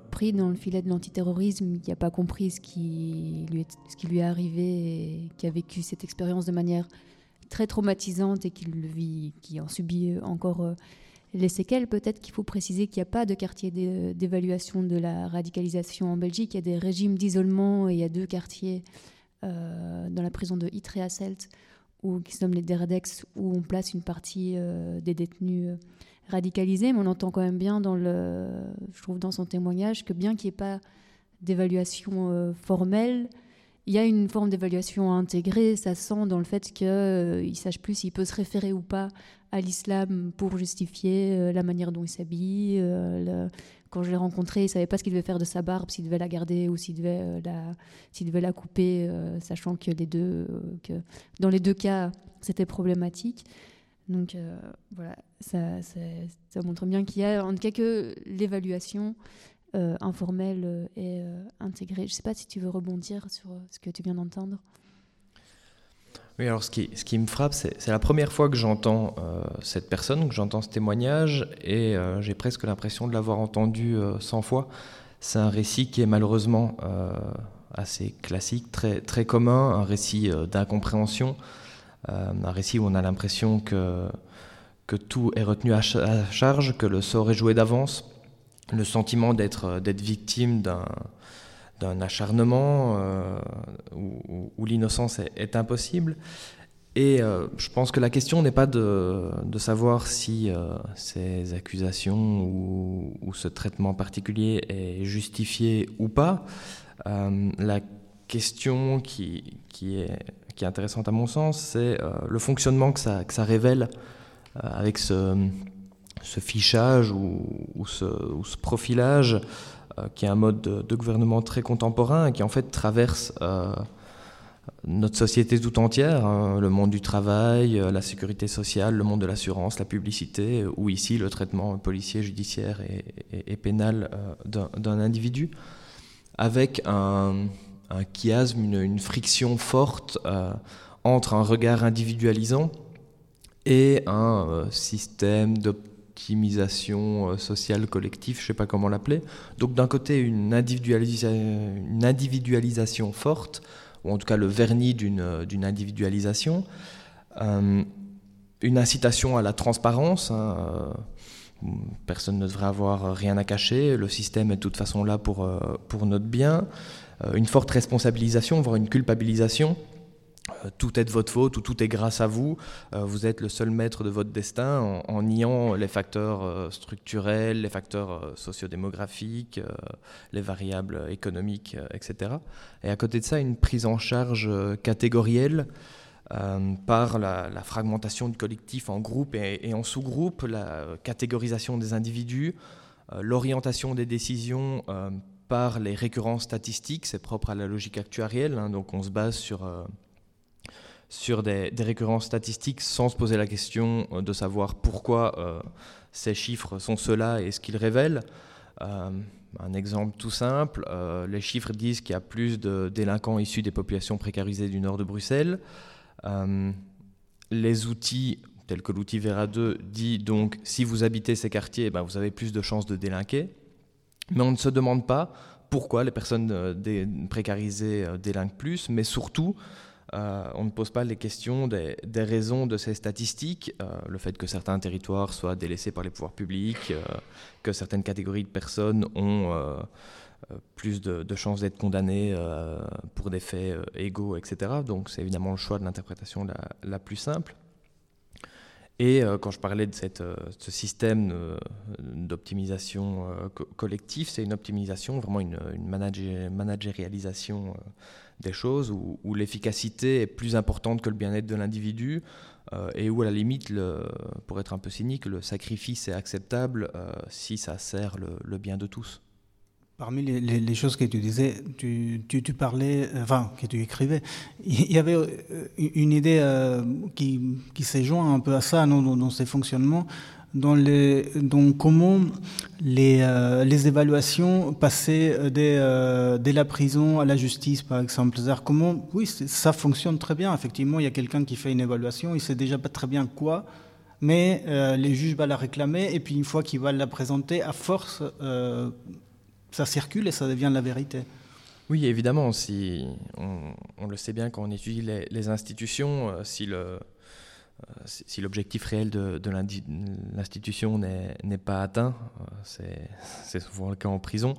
Speaker 1: pris dans le filet de l'antiterrorisme, qui n'a pas compris ce qui, lui est, ce qui lui arrivé qui a vécu cette expérience de manière très traumatisante et qui, vit, qui en subit encore les séquelles, peut-être qu'il faut préciser qu'il n'y a pas de quartier d'évaluation de la radicalisation en Belgique. Il y a des régimes d'isolement et il y a deux quartiers euh, dans la prison de Ytre-Hasselt, qui se nomment les Derdex, où on place une partie euh, des détenus euh, radicalisés. Mais on entend quand même bien, dans le, je trouve, dans son témoignage, que bien qu'il n'y ait pas d'évaluation formelle, il y a une forme d'évaluation intégrée, ça sent dans le fait qu'il euh, sache plus s'il peut se référer ou pas à l'islam pour justifier euh, la manière dont il s'habille. Euh, quand je l'ai rencontré, il ne savait pas ce qu'il devait faire de sa barbe, s'il devait la garder ou s'il devait, la, s'il devait la couper, sachant que, les deux, que dans les deux cas, c'était problématique. Donc voilà, ça, ça, montre bien qu'il y a en tout cas que l'évaluation euh, informel euh, et euh, intégré. Je ne sais pas si tu veux rebondir sur ce que tu viens d'entendre.
Speaker 5: Oui, alors ce qui, me frappe, c'est la première fois que j'entends cette personne, que j'entends ce témoignage, et j'ai presque l'impression de l'avoir entendu 100 fois. C'est un récit qui est malheureusement assez classique, très, très commun, un récit d'incompréhension, un récit où on a l'impression que, tout est retenu à charge, que le sort est joué d'avance, le sentiment d'être euh, victime d'un acharnement euh, où, l'innocence est, impossible. Et euh, je pense que la question n'est pas de, de, savoir si ces accusations ou, ou, ce traitement particulier est justifié ou pas. la question qui, qui, est, qui est intéressante à mon sens, c'est le fonctionnement que ça, que ça révèle avec ce ce fichage ou, ce, profilage, euh, qui est un mode de, gouvernement très contemporain et qui en fait traverse euh, notre société tout entière, hein, le monde du travail, euh, la sécurité sociale, le monde de l'assurance, la publicité, ou ici le traitement policier, judiciaire et, pénal d'un individu, avec un, chiasme, une, une, friction forte entre un regard individualisant et un système de optimisation euh, sociale collective, je ne sais pas comment l'appeler. Donc d'un côté, une, individualisation forte, ou en tout cas le vernis d'une euh, individualisation, euh, une incitation à la transparence. Hein, personne ne devrait avoir rien à cacher, le système est de toute façon là pour, pour notre bien, une forte responsabilisation, voire une culpabilisation tout est de votre faute ou tout est grâce à vous. vous êtes le seul maître de votre destin en, niant les facteurs structurels, les facteurs sociodémographiques, les variables économiques, etc. Et à côté de ça, une prise en charge catégorielle par la, fragmentation du collectif en groupe et, en sous-groupe, la catégorisation des individus, l'orientation des décisions par les récurrences statistiques, c'est propre à la logique actuarielle, hein, donc on se base sur, euh, sur des, récurrences statistiques sans se poser la question euh, de savoir pourquoi euh, ces chiffres sont ceux-là et ce qu'ils révèlent. un exemple tout simple, les chiffres disent qu'il y a plus de délinquants issus des populations précarisées du nord de Bruxelles. les outils tels que l'outil Vera 2 dit donc si vous habitez ces quartiers, ben, vous avez plus de chances de délinquer. Mais on ne se demande pas pourquoi les personnes euh, précarisées euh, délinquent plus, mais surtout, euh, on ne pose pas les questions des, raisons de ces statistiques, le fait que certains territoires soient délaissés par les pouvoirs publics, que certaines catégories de personnes ont plus de, chances d'être condamnées pour des faits égaux, etc. Donc c'est évidemment le choix de l'interprétation la, plus simple. Et euh, quand je parlais de euh, ce système euh, d'optimisation collective, c'est une optimisation, vraiment une, managérialisation des choses où, l'efficacité est plus importante que le bien-être de l'individu et où à la limite, pour être un peu cynique, le sacrifice est acceptable si ça sert le bien de tous.
Speaker 4: Parmi les, choses que tu disais, tu, parlais, euh, enfin, que tu écrivais, il y avait euh, une idée euh, qui, qui s'est joint un peu à ça dans, dans, ces fonctionnements, dans, comment les, les évaluations passaient dès, dès, la prison à la justice, par exemple. C'est-à-dire comment, oui, ça fonctionne très bien. Effectivement, il y a quelqu'un qui fait une évaluation, il sait déjà pas très bien quoi, mais les juges vont la réclamer, et puis une fois qu'il va la présenter, à force ça circule et ça devient la vérité.
Speaker 5: Oui, évidemment, si on, le sait bien quand on étudie les, institutions, euh, euh, si l'objectif réel de, l'institution n'est pas atteint, euh, c'est souvent le cas en prison,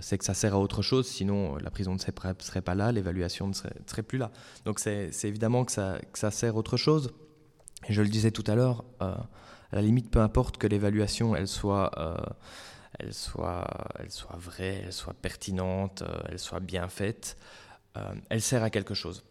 Speaker 5: c'est que ça sert à autre chose, sinon la prison ne serait pas là, l'évaluation ne serait, plus là. Donc c'est évidemment que ça, que ça, sert à autre chose. Et je le disais tout à l'heure, à la limite, peu importe que l'évaluation elle soit elle soit, elle soit vraie, elle soit pertinente, euh, elle soit bien faite, euh, elle sert à quelque chose.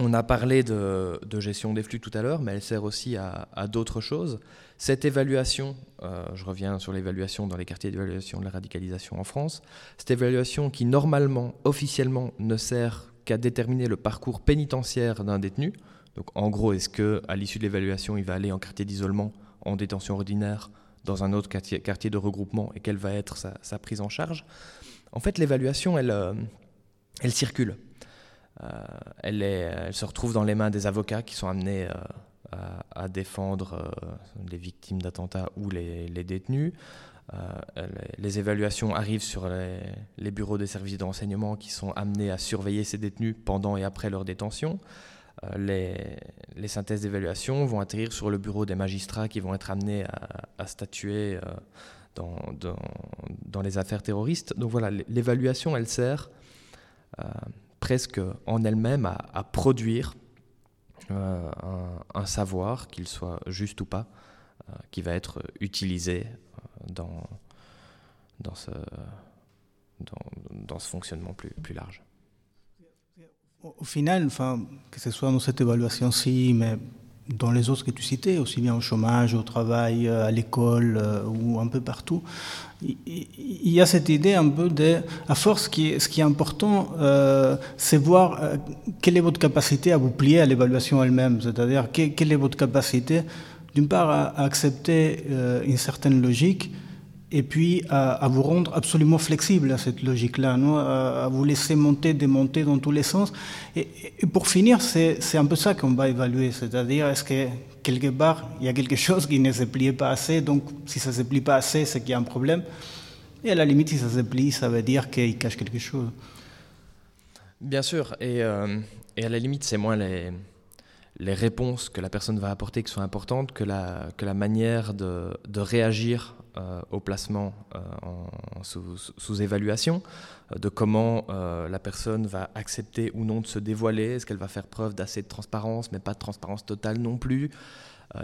Speaker 5: On a parlé de, gestion des flux tout à l'heure, mais elle sert aussi à, d'autres choses. Cette évaluation, euh, je reviens sur l'évaluation dans les quartiers d'évaluation de la radicalisation en France, cette évaluation qui normalement, officiellement, ne sert qu'à déterminer le parcours pénitentiaire d'un détenu. Donc en gros, est-ce qu'à l'issue de l'évaluation, il va aller en quartier d'isolement, en détention ordinaire, dans un autre quartier, de regroupement et quelle va être sa, prise en charge. En fait, l'évaluation, elle, euh, elle circule. Euh, elle, se retrouve dans les mains des avocats qui sont amenés euh, à, défendre les victimes d'attentats ou les, détenus. les évaluations arrivent sur les bureaux des services de renseignement qui sont amenés à surveiller ces détenus pendant et après leur détention. Euh, les, synthèses d'évaluation vont atterrir sur le bureau des magistrats qui vont être amenés à, statuer euh, dans, les affaires terroristes. Donc voilà, l'évaluation, elle sert euh, presque en elle-même à, produire un, savoir, qu'il soit juste ou pas, qui va être utilisé dans, ce, fonctionnement plus large.
Speaker 4: Au final, enfin, que ce soit dans cette évaluation-ci, mais dans les autres que tu citais, aussi bien au chômage, au travail, euh, à l'école euh, ou un peu partout, il y a cette idée un peu de, à force, ce qui est, important, euh, c'est voir quelle est votre capacité à vous plier à l'évaluation elle-même, c'est-à-dire quelle est votre capacité, d'une part, à, accepter une certaine logique, et puis à, vous rendre absolument flexible à cette logique-là, à, vous laisser monter, démonter dans tous les sens. Et, pour finir, c'est un peu ça qu'on va évaluer, c'est-à-dire est-ce que quelque part il y a quelque chose qui ne se plie pas assez, donc si ça ne se plie pas assez, c'est qu'il y a un problème. Et à la limite, si ça se plie, ça veut dire qu'il cache quelque chose.
Speaker 5: Bien sûr, et, euh, et à la limite, c'est moins les, les réponses que la personne va apporter qui sont importantes que la, que la manière de, de réagir au placement euh, sous, évaluation, euh, de comment la personne va accepter ou non de se dévoiler, est-ce qu'elle va faire preuve d'assez de transparence, mais pas de transparence totale non plus?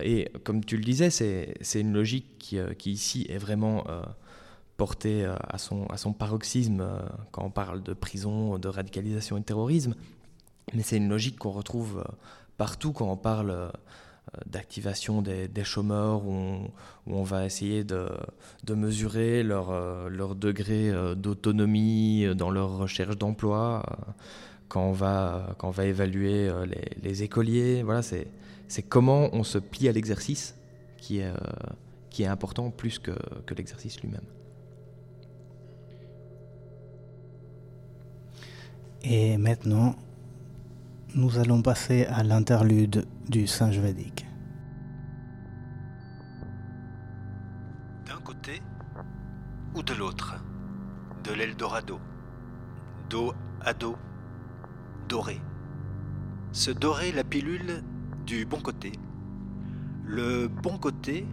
Speaker 5: et comme tu le disais, c'est une logique qui, ici est vraiment portée à son, paroxysme quand on parle de prison, de radicalisation et de terrorisme. Mais c'est une logique qu'on retrouve partout quand on parle euh, d'activation des, chômeurs, où on, va essayer de, mesurer leur, euh, leur degré euh, d'autonomie dans leur recherche d'emploi, quand, on va, quand on va évaluer les, écoliers. Voilà, c'est comment on se plie à l'exercice qui est, qui est important plus que, que l'exercice lui-même.
Speaker 4: Et maintenant, nous allons passer à l'interlude du singe védique.
Speaker 2: D'un côté ou de l'autre, de l'Eldorado, dos à dos, doré. Se dorer la pilule du bon côté. Le bon côté,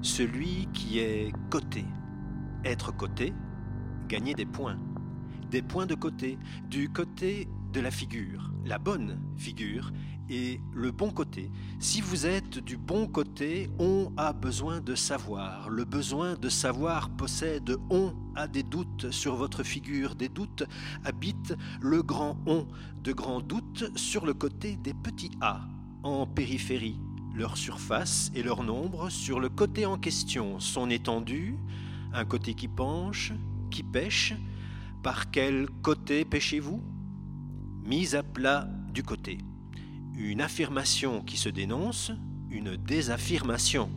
Speaker 2: celui qui est côté. Être côté, gagner des points. Des points de côté, du côté de la figure, la bonne figure et le bon côté. Si vous êtes du bon côté, on a besoin de savoir. Le besoin de savoir possède on a des doutes sur votre figure. Des doutes habite le grand on. De grands doutes sur le côté des petits a en périphérie. Leur surface et leur nombre sur le côté en question. Son étendue, un côté qui penche, qui pêche. Par quel côté pêchez-vous? Mise à plat du côté. Une affirmation qui se dénonce, une désaffirmation.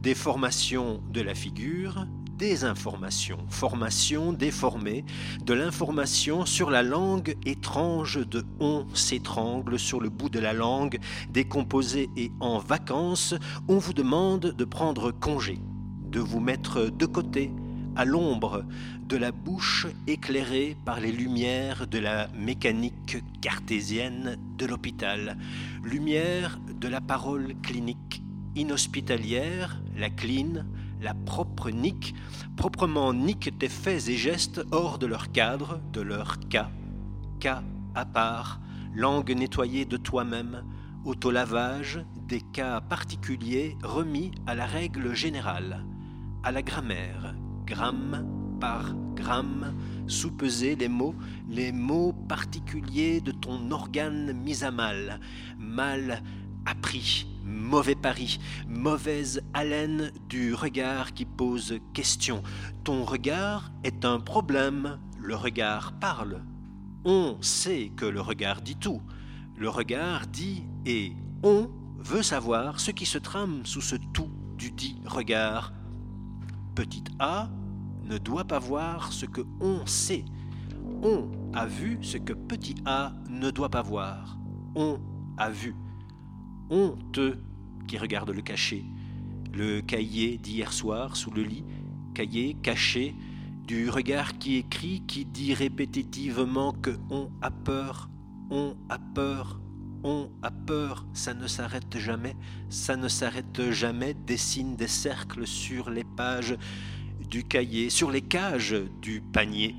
Speaker 2: Déformation de la figure, désinformation, formation déformée, de l'information sur la langue étrange de on s'étrangle sur le bout de la langue, décomposée et en vacances, on vous demande de prendre congé, de vous mettre de côté, à l'ombre de la bouche éclairée par les lumières de la mécanique cartésienne de l'hôpital, lumière de la parole clinique inhospitalière, la cline, la propre nique, proprement nique des faits et gestes hors de leur cadre, de leur cas, cas à part, langue nettoyée de toi-même, autolavage, des cas particuliers remis à la règle générale, à la grammaire, gramme par gramme, sous-peser les mots, les mots particuliers de ton organe mis à mal, mal appris, mauvais pari, mauvaise haleine du regard qui pose question. Ton regard est un problème, le regard parle. On sait que le regard dit tout. Le regard dit et on veut savoir ce qui se trame sous ce tout du dit regard. Petit a ne doit pas voir ce que on sait. On a vu ce que petit a ne doit pas voir. On a vu. Honteux qui regarde le cachet. Le cahier d'hier soir sous le lit, cahier caché, du regard qui écrit, qui dit répétitivement que on a peur, on a peur, on a peur, ça ne s'arrête jamais, ça ne s'arrête jamais, dessine des cercles sur les pages du cahier, sur les cages du panier.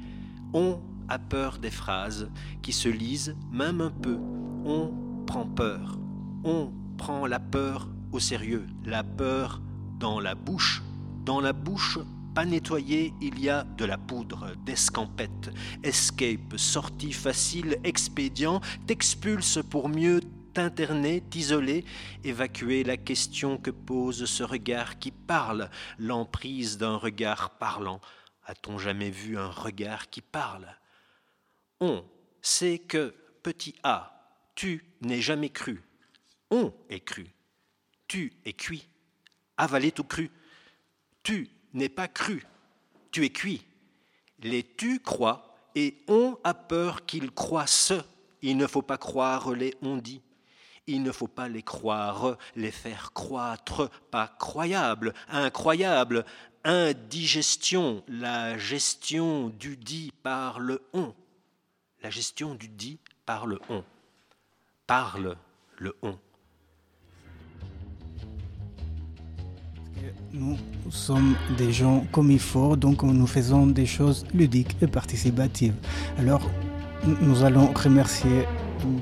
Speaker 2: On a peur des phrases qui se lisent même un peu. On prend peur. On prend la peur au sérieux. La peur dans la bouche. Dans la bouche pas nettoyée, il y a de la poudre, d'escampette. Escape, sortie facile, expédient, t'expulse pour mieux t'interner, t'isoler, évacuer la question que pose ce regard qui parle, l'emprise d'un regard parlant. A-t-on jamais vu un regard qui parle? On sait que, petit a, tu n'es jamais cru. On est cru. Tu es cuit. Avalé tout cru. Tu n'es pas cru. Tu es cuit. Les tu croient et on a peur qu'ils croient ce. Il ne faut pas croire les on dit il ne faut pas les croire, les faire croître, pas croyable, incroyable, indigestion, la gestion du dit par le on. La gestion du dit par le on. Parle le on.
Speaker 4: Nous sommes des gens comme il faut, donc nous faisons des choses ludiques et participatives. Alors, nous allons remercier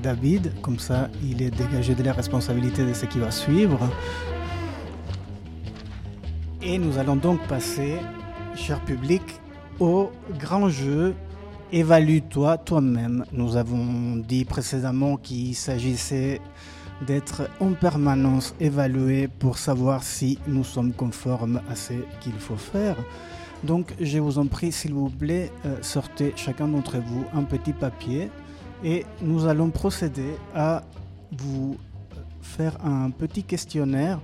Speaker 4: David, comme ça il est dégagé de la responsabilité de ce qui va suivre. Et nous allons donc passer, cher public, au grand jeu Évalue-toi toi-même. Nous avons dit précédemment qu'il s'agissait d'être en permanence évalué pour savoir si nous sommes conformes à ce qu'il faut faire. Donc je vous en prie, s'il vous plaît, euh, sortez chacun d'entre vous un petit papier et nous allons procéder à vous faire un petit questionnaire.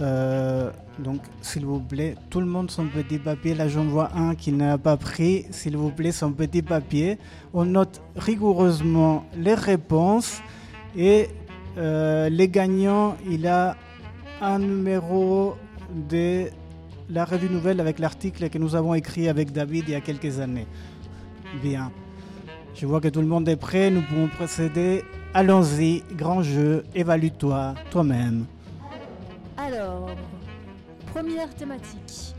Speaker 4: Euh, donc, s'il vous plaît, tout le monde son petit papier. Là, j'en vois un qui n'a pas pris, s'il vous plaît, son petit papier. On note rigoureusement les réponses et euh, les gagnants, il a un numéro de la revue nouvelle avec l'article que nous avons écrit avec David il y a quelques années. Bien. Je vois que tout le monde est prêt, nous pouvons procéder. Allons-y, grand jeu, évalue-toi toi-même.
Speaker 1: Alors, première thématique.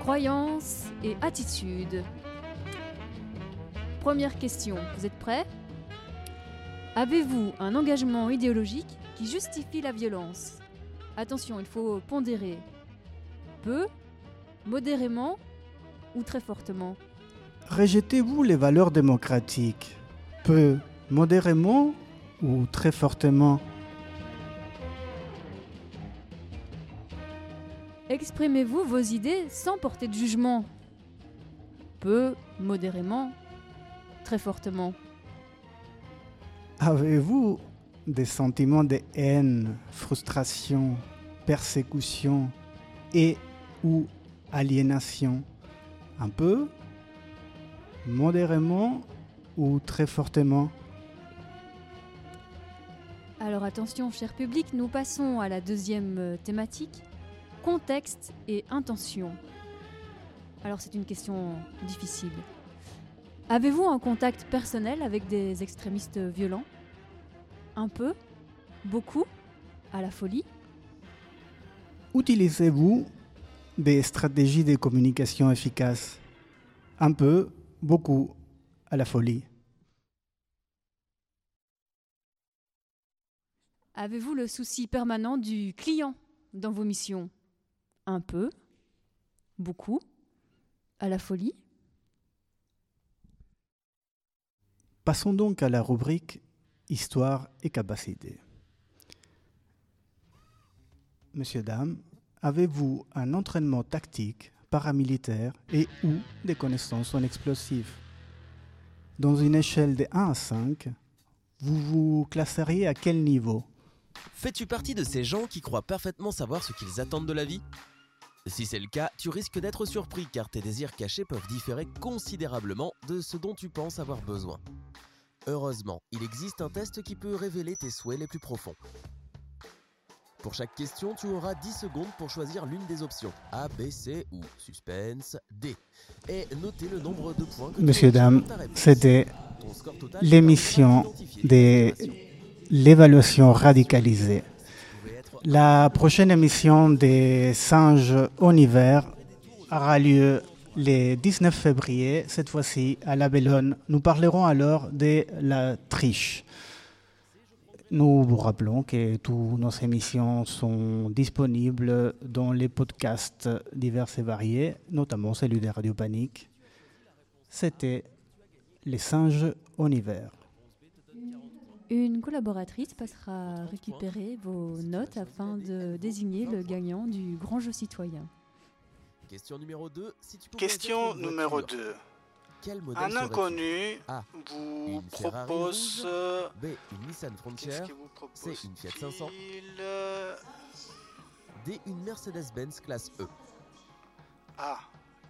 Speaker 1: Croyances et attitudes. Première question, vous êtes prêts? Avez-vous un engagement idéologique qui justifie la violence? Attention, il faut pondérer. Peu, modérément ou très fortement.
Speaker 4: Rejetez-vous les valeurs démocratiques. Peu, modérément ou très fortement.
Speaker 1: Exprimez-vous vos idées sans porter de jugement. Peu, modérément, très fortement
Speaker 4: Avez-vous des sentiments de haine, frustration, persécution et ou aliénation? Un peu Modérément ou très fortement?
Speaker 1: Alors attention, cher public, nous passons à la deuxième euh, thématique, contexte et intention. Alors c'est une question difficile. Avez-vous un contact personnel avec des extrémistes violents? Un peu? Beaucoup? À la folie?
Speaker 4: Utilisez-vous des stratégies de communication efficaces? Un peu, beaucoup, à la folie.
Speaker 1: Avez-vous le souci permanent du client dans vos missions? Un peu? Beaucoup? À la folie?
Speaker 4: Passons donc à la rubrique Histoire et capacité. Monsieur, dame, avez-vous un entraînement tactique, paramilitaire et ou des connaissances en explosifs? Dans une échelle de 1 à 5, vous vous classeriez à quel niveau?
Speaker 15: Fais-tu partie de ces gens qui croient parfaitement savoir ce qu'ils attendent de la vie? Si c'est le cas, tu risques d'être surpris car tes désirs cachés peuvent différer considérablement de ce dont tu penses avoir besoin. Heureusement, il existe un test qui peut révéler tes souhaits les plus profonds. Pour chaque question, tu auras 10 secondes pour choisir l'une des options A, B, C ou suspense D. Et noter le nombre de points que tu
Speaker 4: Monsieur,
Speaker 15: obtiens
Speaker 4: dame,
Speaker 15: pour ta réponse.
Speaker 4: c'était l'émission de l'évaluation radicalisée. La prochaine émission des singes en hiver aura lieu le 19 février, cette fois-ci à La Bellone. Nous parlerons alors de la triche. Nous vous rappelons que toutes nos émissions sont disponibles dans les podcasts divers et variés, notamment celui de Radio Panique. C'était Les singes en hiver.
Speaker 1: Une collaboratrice passera récupérer vos notes afin de désigner le gagnant du grand jeu citoyen.
Speaker 15: Question numéro 2. Si tu pouvais
Speaker 4: Question numéro
Speaker 15: voiture,
Speaker 4: 2.
Speaker 15: Quel modèle
Speaker 4: Un inconnu
Speaker 15: A.
Speaker 4: vous propose,
Speaker 15: rouge.
Speaker 4: euh,
Speaker 15: B. Une Nissan Frontier.
Speaker 4: vous
Speaker 15: C. Une Fiat 500.
Speaker 4: euh,
Speaker 15: D. Une Mercedes-Benz classe E.
Speaker 4: Ah,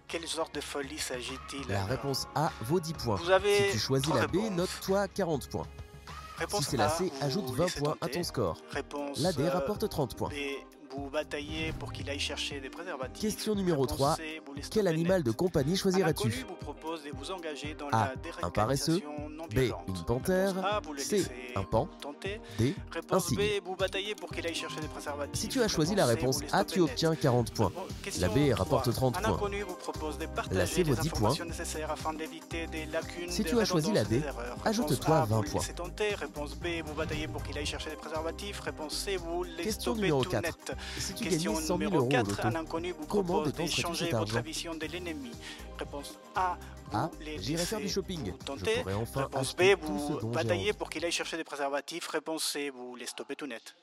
Speaker 4: quelle sorte de folie s'agit-il
Speaker 15: La réponse A vaut 10 points.
Speaker 4: Vous avez
Speaker 15: si tu choisis la B, note-toi 40 points.
Speaker 4: Réponse
Speaker 15: si c'est la C, ajoute 20
Speaker 4: laissez
Speaker 15: points à ton score.
Speaker 4: Réponse
Speaker 15: La D
Speaker 4: euh,
Speaker 15: rapporte 30 points.
Speaker 4: B, vous bataillez pour qu'il aille chercher des préservatifs.
Speaker 15: Question numéro
Speaker 4: Réponse
Speaker 15: 3.
Speaker 4: C, vous laissez
Speaker 15: Quel animal de compagnie choisirais-tu A. Un paresseux.
Speaker 16: B. Une panthère.
Speaker 15: A,
Speaker 16: C. Un pan.
Speaker 15: tenter.
Speaker 16: D. Un cygne. Si tu as choisi la réponse A, tu obtiens 40 points. La B rapporte 30
Speaker 15: Un
Speaker 16: points. La C vaut
Speaker 15: les
Speaker 16: 10 points. Si tu as choisi la D, ajoute-toi
Speaker 15: Réponse A,
Speaker 16: 20
Speaker 15: vous le
Speaker 16: points. Question numéro
Speaker 15: tout
Speaker 16: 4.
Speaker 15: Net.
Speaker 16: Si tu
Speaker 15: Question
Speaker 16: gagnais 100 000
Speaker 15: numéro
Speaker 16: euros au
Speaker 15: 4,
Speaker 16: loto,
Speaker 15: un inconnu vous
Speaker 16: comment
Speaker 15: propose d'échanger votre vision de l'ennemi. Réponse A,
Speaker 16: A.
Speaker 15: les
Speaker 16: J'irai faire du
Speaker 15: laissez
Speaker 16: shopping.
Speaker 15: vous
Speaker 16: enfin
Speaker 15: Réponse B, vous bataillez pour qu'il aille chercher des préservatifs. Réponse C, vous les stoppez tout net.